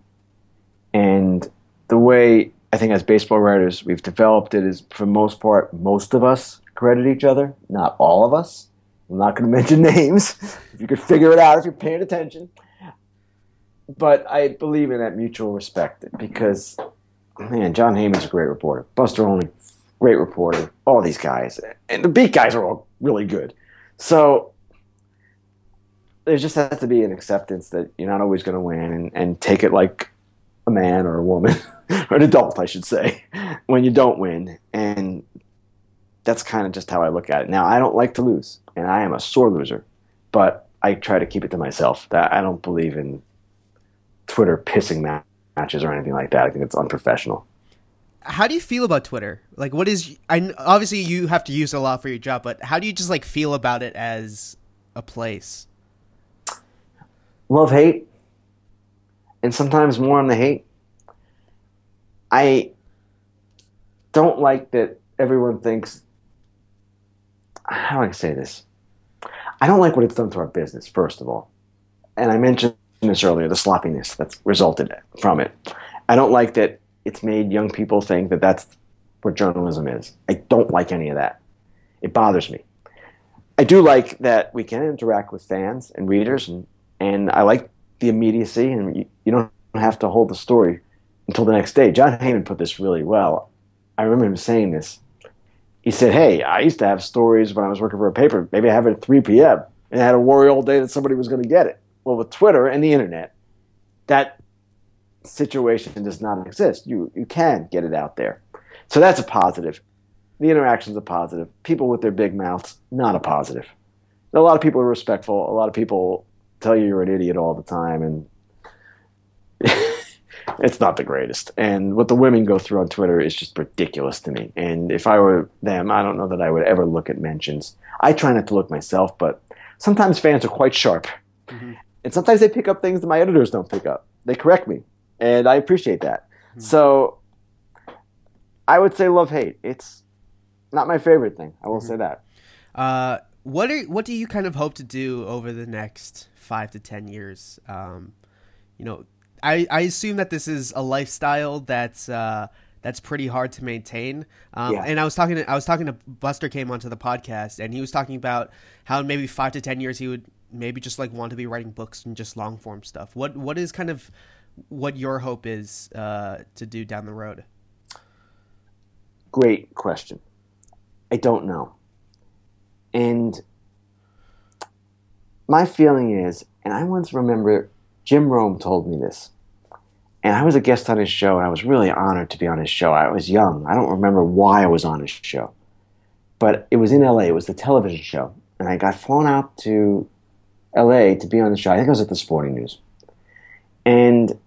and the way I think as baseball writers we've developed it is for the most part most of us credit each other, not all of us. I'm not going to mention names. if you could figure it out if you're paying attention. But I believe in that mutual respect because, man, Jon Heyman's a great reporter. Buster Olney, great reporter. All these guys. And the beat guys are all really good. So there just has to be an acceptance that you're not always going to win and, and take it like a man or a woman or an adult, I should say, when you don't win. And that's kind of just how I look at it. Now, I don't like to lose, and I am a sore loser, but I try to keep it to myself. That I don't believe in Twitter pissing ma- matches or anything like that. I think it's unprofessional. How do you feel about Twitter? Like, what is? I obviously you have to use a lot for your job, but how do you just like feel about it as a place? Love hate, and sometimes more on the hate. I don't like that everyone thinks. How do I say this? I don't like what it's done to our business, first of all. And I mentioned this earlier the sloppiness that's resulted from it. I don't like that it's made young people think that that's what journalism is. I don't like any of that. It bothers me. I do like that we can interact with fans and readers, and, and I like the immediacy, and you, you don't have to hold the story until the next day. Jon Heyman put this really well. I remember him saying this. He said, Hey, I used to have stories when I was working for a paper. Maybe I have it at 3 p.m. and I had to worry all day that somebody was going to get it. Well, with Twitter and the internet, that situation does not exist. You, you can get it out there. So that's a positive. The interaction's a positive. People with their big mouths, not a positive. A lot of people are respectful. A lot of people tell you you're an idiot all the time, and it's not the greatest. And what the women go through on Twitter is just ridiculous to me. And if I were them, I don't know that I would ever look at mentions. I try not to look myself, but sometimes fans are quite sharp, mm-hmm. and sometimes they pick up things that my editors don't pick up. They correct me, and I appreciate that. Mm-hmm. So I would say love hate. It's not my favorite thing. I will mm-hmm. say that. Uh, what are what do you kind of hope to do over the next five to ten years? Um, you know, I, I assume that this is a lifestyle that's uh, that's pretty hard to maintain. Um, yeah. And I was talking to I was talking to Buster came onto the podcast and he was talking about how maybe five to ten years he would maybe just like want to be writing books and just long form stuff. What what is kind of what your hope is uh, to do down the road? Great question. I don't know. And my feeling is, and I once remember Jim Rome told me this. And I was a guest on his show, and I was really honored to be on his show. I was young. I don't remember why I was on his show. But it was in LA, it was the television show. And I got flown out to LA to be on the show. I think I was at the Sporting News. And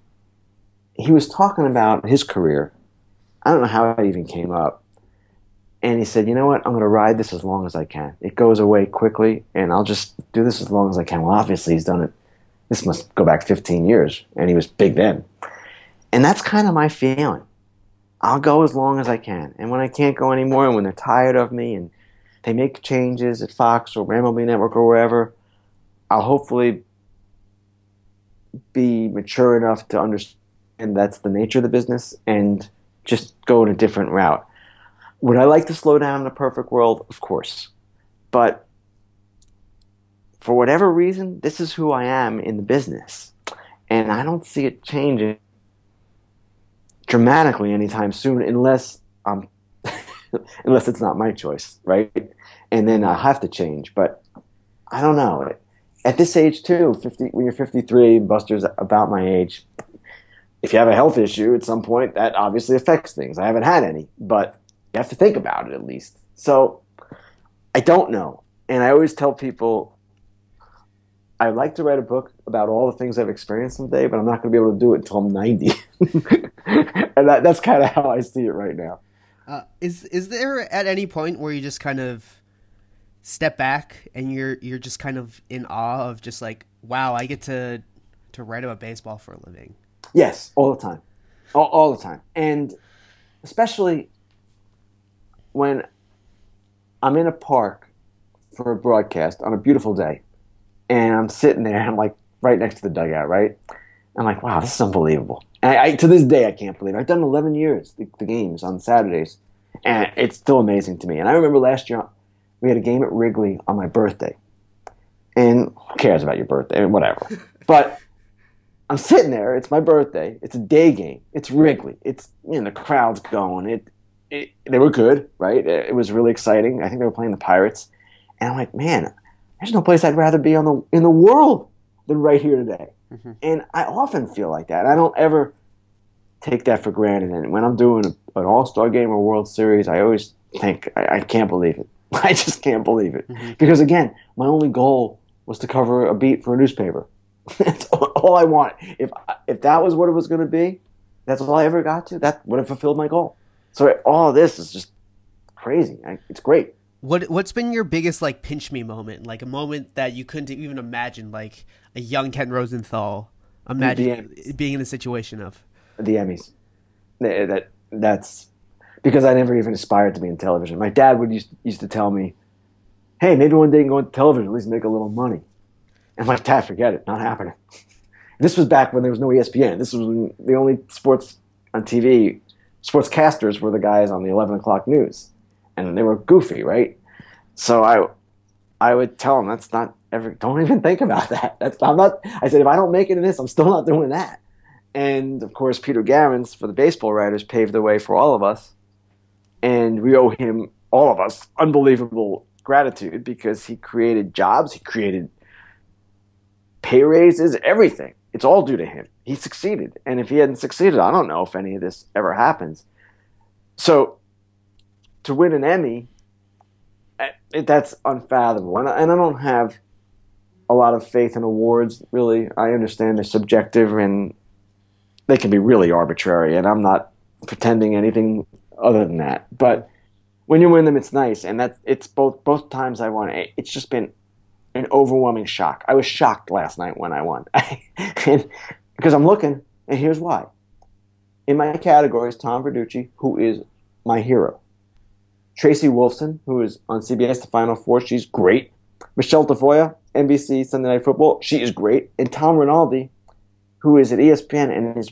he was talking about his career. I don't know how it even came up. And he said, You know what? I'm going to ride this as long as I can. It goes away quickly, and I'll just do this as long as I can. Well, obviously, he's done it. This must go back 15 years, and he was big then. And that's kind of my feeling. I'll go as long as I can. And when I can't go anymore, and when they're tired of me, and they make changes at Fox or MLB Network or wherever, I'll hopefully be mature enough to understand that's the nature of the business and just go in a different route. Would I like to slow down in a perfect world? Of course. But for whatever reason, this is who I am in the business. And I don't see it changing dramatically anytime soon unless um unless it's not my choice, right? And then I'll have to change. But I don't know. At this age too, 50 when you're 53, Buster's about my age. If you have a health issue at some point, that obviously affects things. I haven't had any, but you have to think about it at least. So I don't know. And I always tell people I'd like to write a book about all the things I've experienced someday, but I'm not going to be able to do it until I'm 90. and that, that's kind of how I see it right now. Uh, is is there at any point where you just kind of step back and you're you're just kind of in awe of just like, wow, I get to to write about baseball for a living? Yes, all the time, all, all the time, and especially when I'm in a park for a broadcast on a beautiful day and I'm sitting there, I'm like right next to the dugout, right? I'm like, wow, this is unbelievable. And I, I, to this day, I can't believe it. I've done 11 years the, the, games on Saturdays, and it's still amazing to me. And I remember last year we had a game at Wrigley on my birthday, and who cares about your birthday? Whatever. but I'm sitting there. It's my birthday. It's a day game. It's Wrigley. It's you know the crowd's going. It, it they were good, right? It, it was really exciting. I think they were playing the Pirates, and I'm like, man, there's no place I'd rather be on the in the world than right here today. Mm-hmm. And I often feel like that. I don't ever take that for granted. And when I'm doing a, an All Star game or World Series, I always think I, I can't believe it. I just can't believe it mm-hmm. because again, my only goal was to cover a beat for a newspaper. that's all I want. If if that was what it was going to be, that's all I ever got to. That would have fulfilled my goal. So all this is just crazy. I, it's great. What what's been your biggest like pinch me moment? Like a moment that you couldn't even imagine, like a young Ken Rosenthal imagine being in the situation of the Emmys. Eh, that that's because I never even aspired to be in television. My dad would used, used to tell me, "Hey, maybe one day you can go into television, at least make a little money." And I'm "Dad, forget it, not happening." this was back when there was no ESPN. This was the only sports on TV. Sportscasters were the guys on the 11 o'clock news and they were goofy, right? So I, I would tell them that's not ever. Don't even think about that. That's I'm not. I said if I don't make it in this, I'm still not doing that. And of course, Peter Gammons for the baseball writers paved the way for all of us, and we owe him all of us unbelievable gratitude because he created jobs, he created pay raises, everything. It's all due to him. He succeeded, and if he hadn't succeeded, I don't know if any of this ever happens. So to win an Emmy, eh, that's unfathomable. And I, and I don't have a lot of faith in awards, really. I understand they're subjective and they can be really arbitrary, and I'm not pretending anything other than that. But when you win them, it's nice, and that's it's both both times I won. It's just been an overwhelming shock. I was shocked last night when I won. and, because I'm looking, and here's why. In my category is Tom Verducci, who is my hero. Tracy Wolfson, who is on CBS The Final Four, she's great. Michelle Tafoya, NBC Sunday Night Football, she is great. And Tom Rinaldi, who is at ESPN and is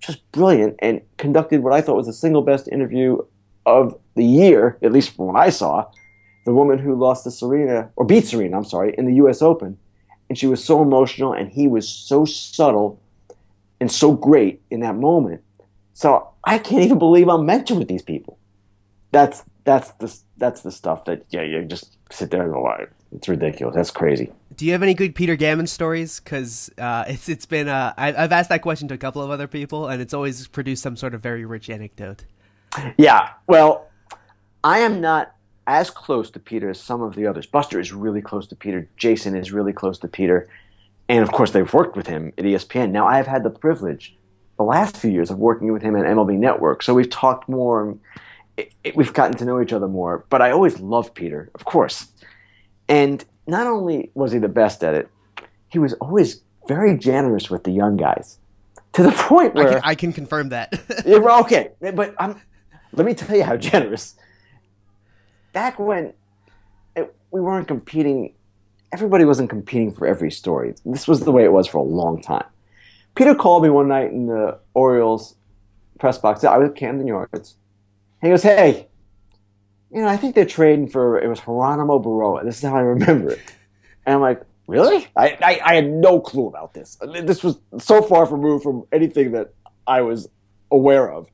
just brilliant and conducted what I thought was the single best interview of the year, at least from what I saw. The woman who lost to Serena, or beat Serena, I'm sorry, in the US Open. And she was so emotional and he was so subtle and so great in that moment. So I can't even believe I'm mentioned with these people. That's that's the that's the stuff that yeah you just sit there and go, like, it's ridiculous. That's crazy. Do you have any good Peter Gammon stories? Because uh, it's it's been uh, I, I've asked that question to a couple of other people, and it's always produced some sort of very rich anecdote. Yeah, well, I am not as close to Peter as some of the others. Buster is really close to Peter. Jayson is really close to Peter, and of course they've worked with him at ESPN. Now I have had the privilege the last few years of working with him at MLB Network, so we've talked more. It, it, we've gotten to know each other more. But I always loved Peter, of course. And not only was he the best at it, he was always very generous with the young guys to the point where I can, I can confirm that. yeah, okay, but I'm, let me tell you how generous. Back when it, we weren't competing, everybody wasn't competing for every story. This was the way it was for a long time. Peter called me one night in the Orioles press box. I was at Camden Yards. He goes, "Hey, you know, I think they're trading for it was Geronimo Berroa. This is how I remember it. And I'm like, really? I, I, I had no clue about this. This was so far removed from anything that I was aware of.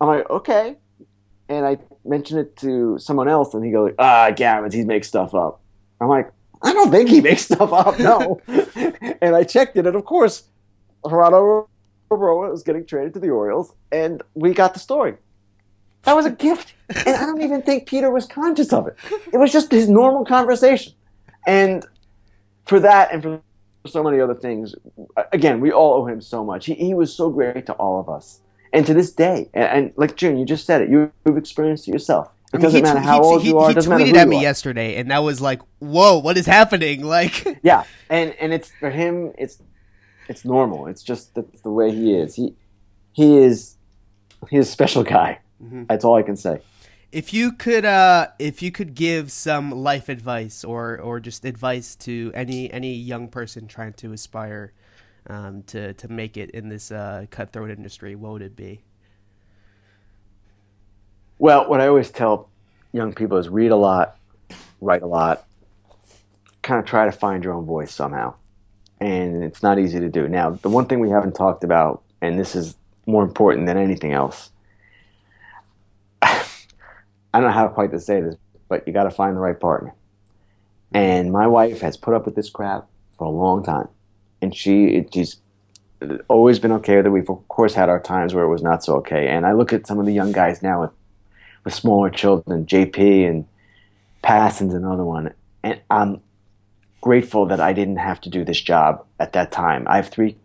I'm like, okay. And I mentioned it to someone else, and he goes, ah, Gammons, he makes stuff up. I'm like, I don't think he makes stuff up, no. and I checked it, and of course, Geronimo Berroa was getting traded to the Orioles, and we got the story. That was a gift. And I don't even think Peter was conscious of it. It was just his normal conversation. And for that and for so many other things, again, we all owe him so much. He, he was so great to all of us. And to this day, and, and like June, you just said it, you, have experienced it yourself. It doesn't matter how old he, you are. He doesn't tweeted matter at me yesterday, and that was like, "Whoa, what is happening?" Like, yeah, and and it's for him, it's it's normal. It's just that's the way he is. He he is he's a special guy. Mm-hmm. That's all I can say. If you could, uh, if you could give some life advice or or just advice to any any young person trying to aspire um, to to make it in this uh, cutthroat industry, what would it be? Well, what I always tell young people is read a lot, write a lot, kind of try to find your own voice somehow. And it's not easy to do. Now, the one thing we haven't talked about, and this is more important than anything else, I don't know how quite to say this, but you got to find the right partner. And my wife has put up with this crap for a long time, and she she's always been okay with it. We've of course had our times where it was not so okay. And I look at some of the young guys now with smaller children, JP and Passan's another one, and I'm grateful that I didn't have to do this job at that time. I have three,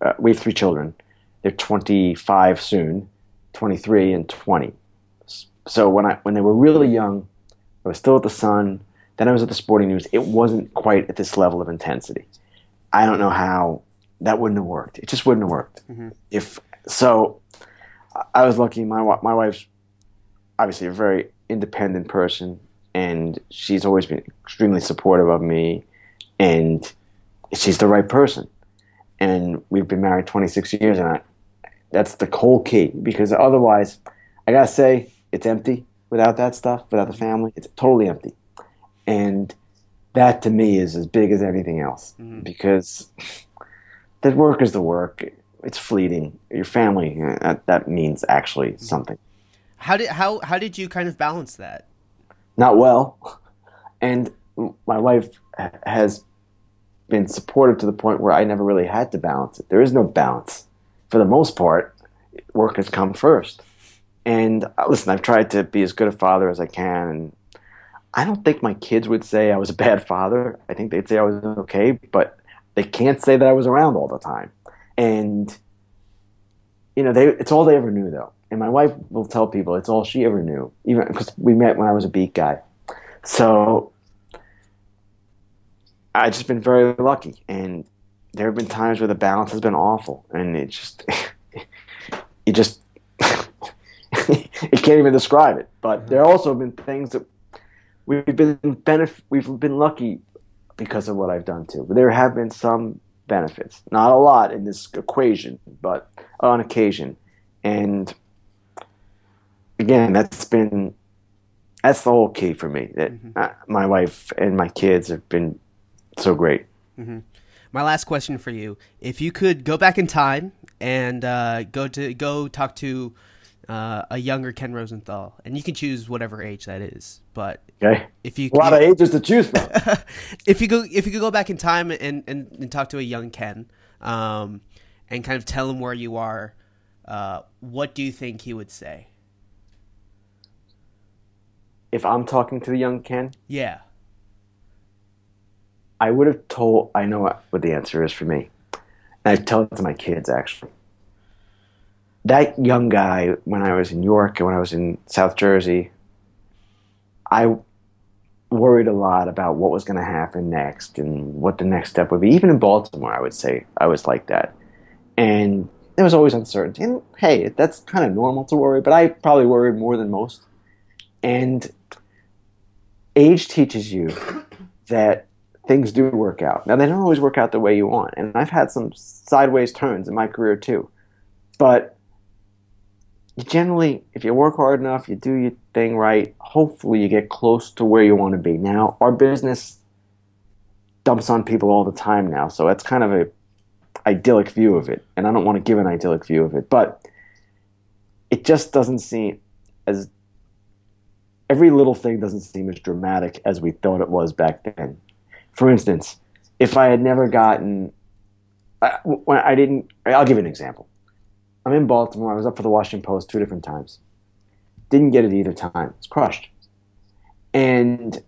uh, we have three children. They're 25 soon, 23 and 20 so when I when they were really young, I was still at the Sun. Then I was at the Sporting News. It wasn't quite at this level of intensity. I don't know how that wouldn't have worked. It just wouldn't have worked. Mm-hmm. If so, I was lucky. My my wife's obviously a very independent person, and she's always been extremely supportive of me, and she's the right person. And we've been married 26 years, and I, that's the whole key. Because otherwise, I gotta say, it's empty without that stuff, without the family. It's totally empty. And that to me is as big as anything else mm-hmm. because the work is the work. It's fleeting. Your family, that, that means actually mm-hmm. something. How did how how did you kind of balance that? Not well, and my wife has been supportive to the point where I never really had to balance it. There is no balance. For the most part, work has come first. And uh, listen, I've tried to be as good a father as I can. And I don't think my kids would say I was a bad father. I think they'd say I was okay, but they can't say that I was around all the time. And, you know, they, it's all they ever knew, though. And my wife will tell people it's all she ever knew, even because we met when I was a beat guy. So I've just been very lucky, and there have been times where the balance has been awful, and it just you just you can't even describe it. But there mm-hmm. also have been things that we've been benef- we've been lucky because of what I've done too. But there have been some benefits, not a lot in this equation, but on occasion, and again, that's been that's the whole key for me. That mm-hmm. my wife and my kids have been so great. Mm-hmm. My last question for you: If you could go back in time and uh, go to go talk to uh, a younger Ken Rosenthal, and you can choose whatever age that is. But okay. if you a lot of ages to choose from, if you go if you could go back in time and and, and talk to a young Ken, um, and kind of tell him where you are, uh, what do you think he would say? If I'm talking to the young Ken, yeah, I would have told. I know what, the answer is for me. And I tell it to my kids actually that young guy when I was in York and when I was in South Jersey, I worried a lot about what was going to happen next and what the next step would be. Even in Baltimore, I would say I was like that, and there was always uncertainty. And hey, that's kind of normal to worry, but I probably worried more than most. And age teaches you that things do work out. Now they don't always work out the way you want, and I've had some sideways turns in my career too, but generally, if you work hard enough, you do your thing right, hopefully you get close to where you want to be. Now, our business dumps on people all the time now, so that's kind of a idyllic view of it, and I don't want to give an idyllic view of it, but it just doesn't seem as every little thing doesn't seem as dramatic as we thought it was back then. For instance, if I had never gotten, I, when I didn't, I'll give you an example. I'm in Baltimore. I was up for the Washington Post two different times. Didn't get it either time. It's crushed. And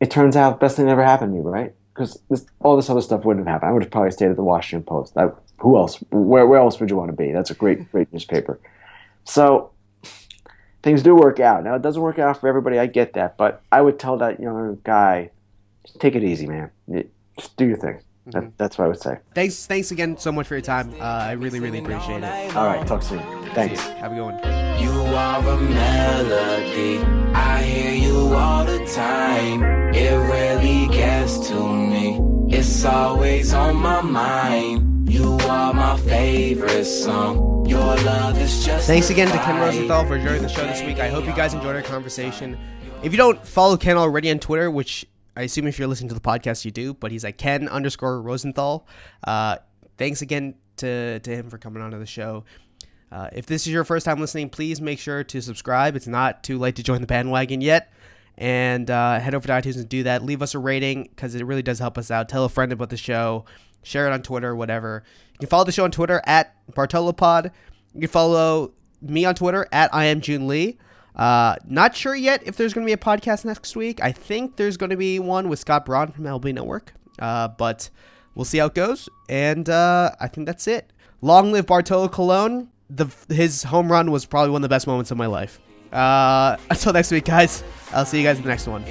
it turns out best thing ever happened to me, right? Because all this other stuff wouldn't have happened. I would have probably stayed at the Washington Post. I, who else? Where, where else would you want to be? That's a great, great newspaper. So things do work out. Now it doesn't work out for everybody. I get that, but I would tell that young guy, take it easy, man. Just do your thing. Mm-hmm. that's what I would say. Thanks, thanks again so much for your time. Uh, I really, really appreciate it. All right, talk soon. Thanks. Have a good one. You are a melody. I hear you all the time. It really gets to me. It's always on my mind. You are my favorite song. Your love is just. Thanks again to Ken Rosenthal for joining the show this week. I hope you guys enjoyed our conversation. If you don't follow Ken already on Twitter, which I assume if you're listening to the podcast, you do. But he's like Ken underscore Rosenthal. Uh, thanks again to to him for coming onto the show. Uh, if this is your first time listening, please make sure to subscribe. It's not too late to join the bandwagon yet. And uh, head over to iTunes and do that. Leave us a rating because it really does help us out. Tell a friend about the show. Share it on Twitter, whatever. You can follow the show on Twitter at BartoloPod. You can follow me on Twitter at I am June Lee. Uh, not sure yet if there's going to be a podcast next week. I think there's going to be one with Scott Braun from MLB Network, uh, but we'll see how it goes. And uh, I think that's it. Long live Bartolo Colon. The his home run was probably one of the best moments of my life. Uh, until next week, guys. I'll see you guys in the next one.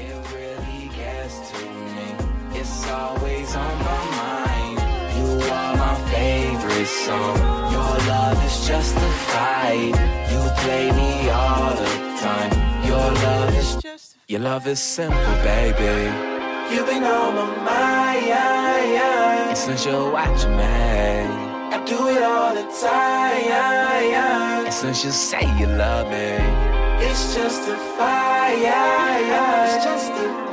Song. Your love is justified. You play me all the time. Your love is just, your love is simple, baby. You've been on my mind. And since you're watching me, I do it all the time. And since you say you love me, it's just a fire. It's just a.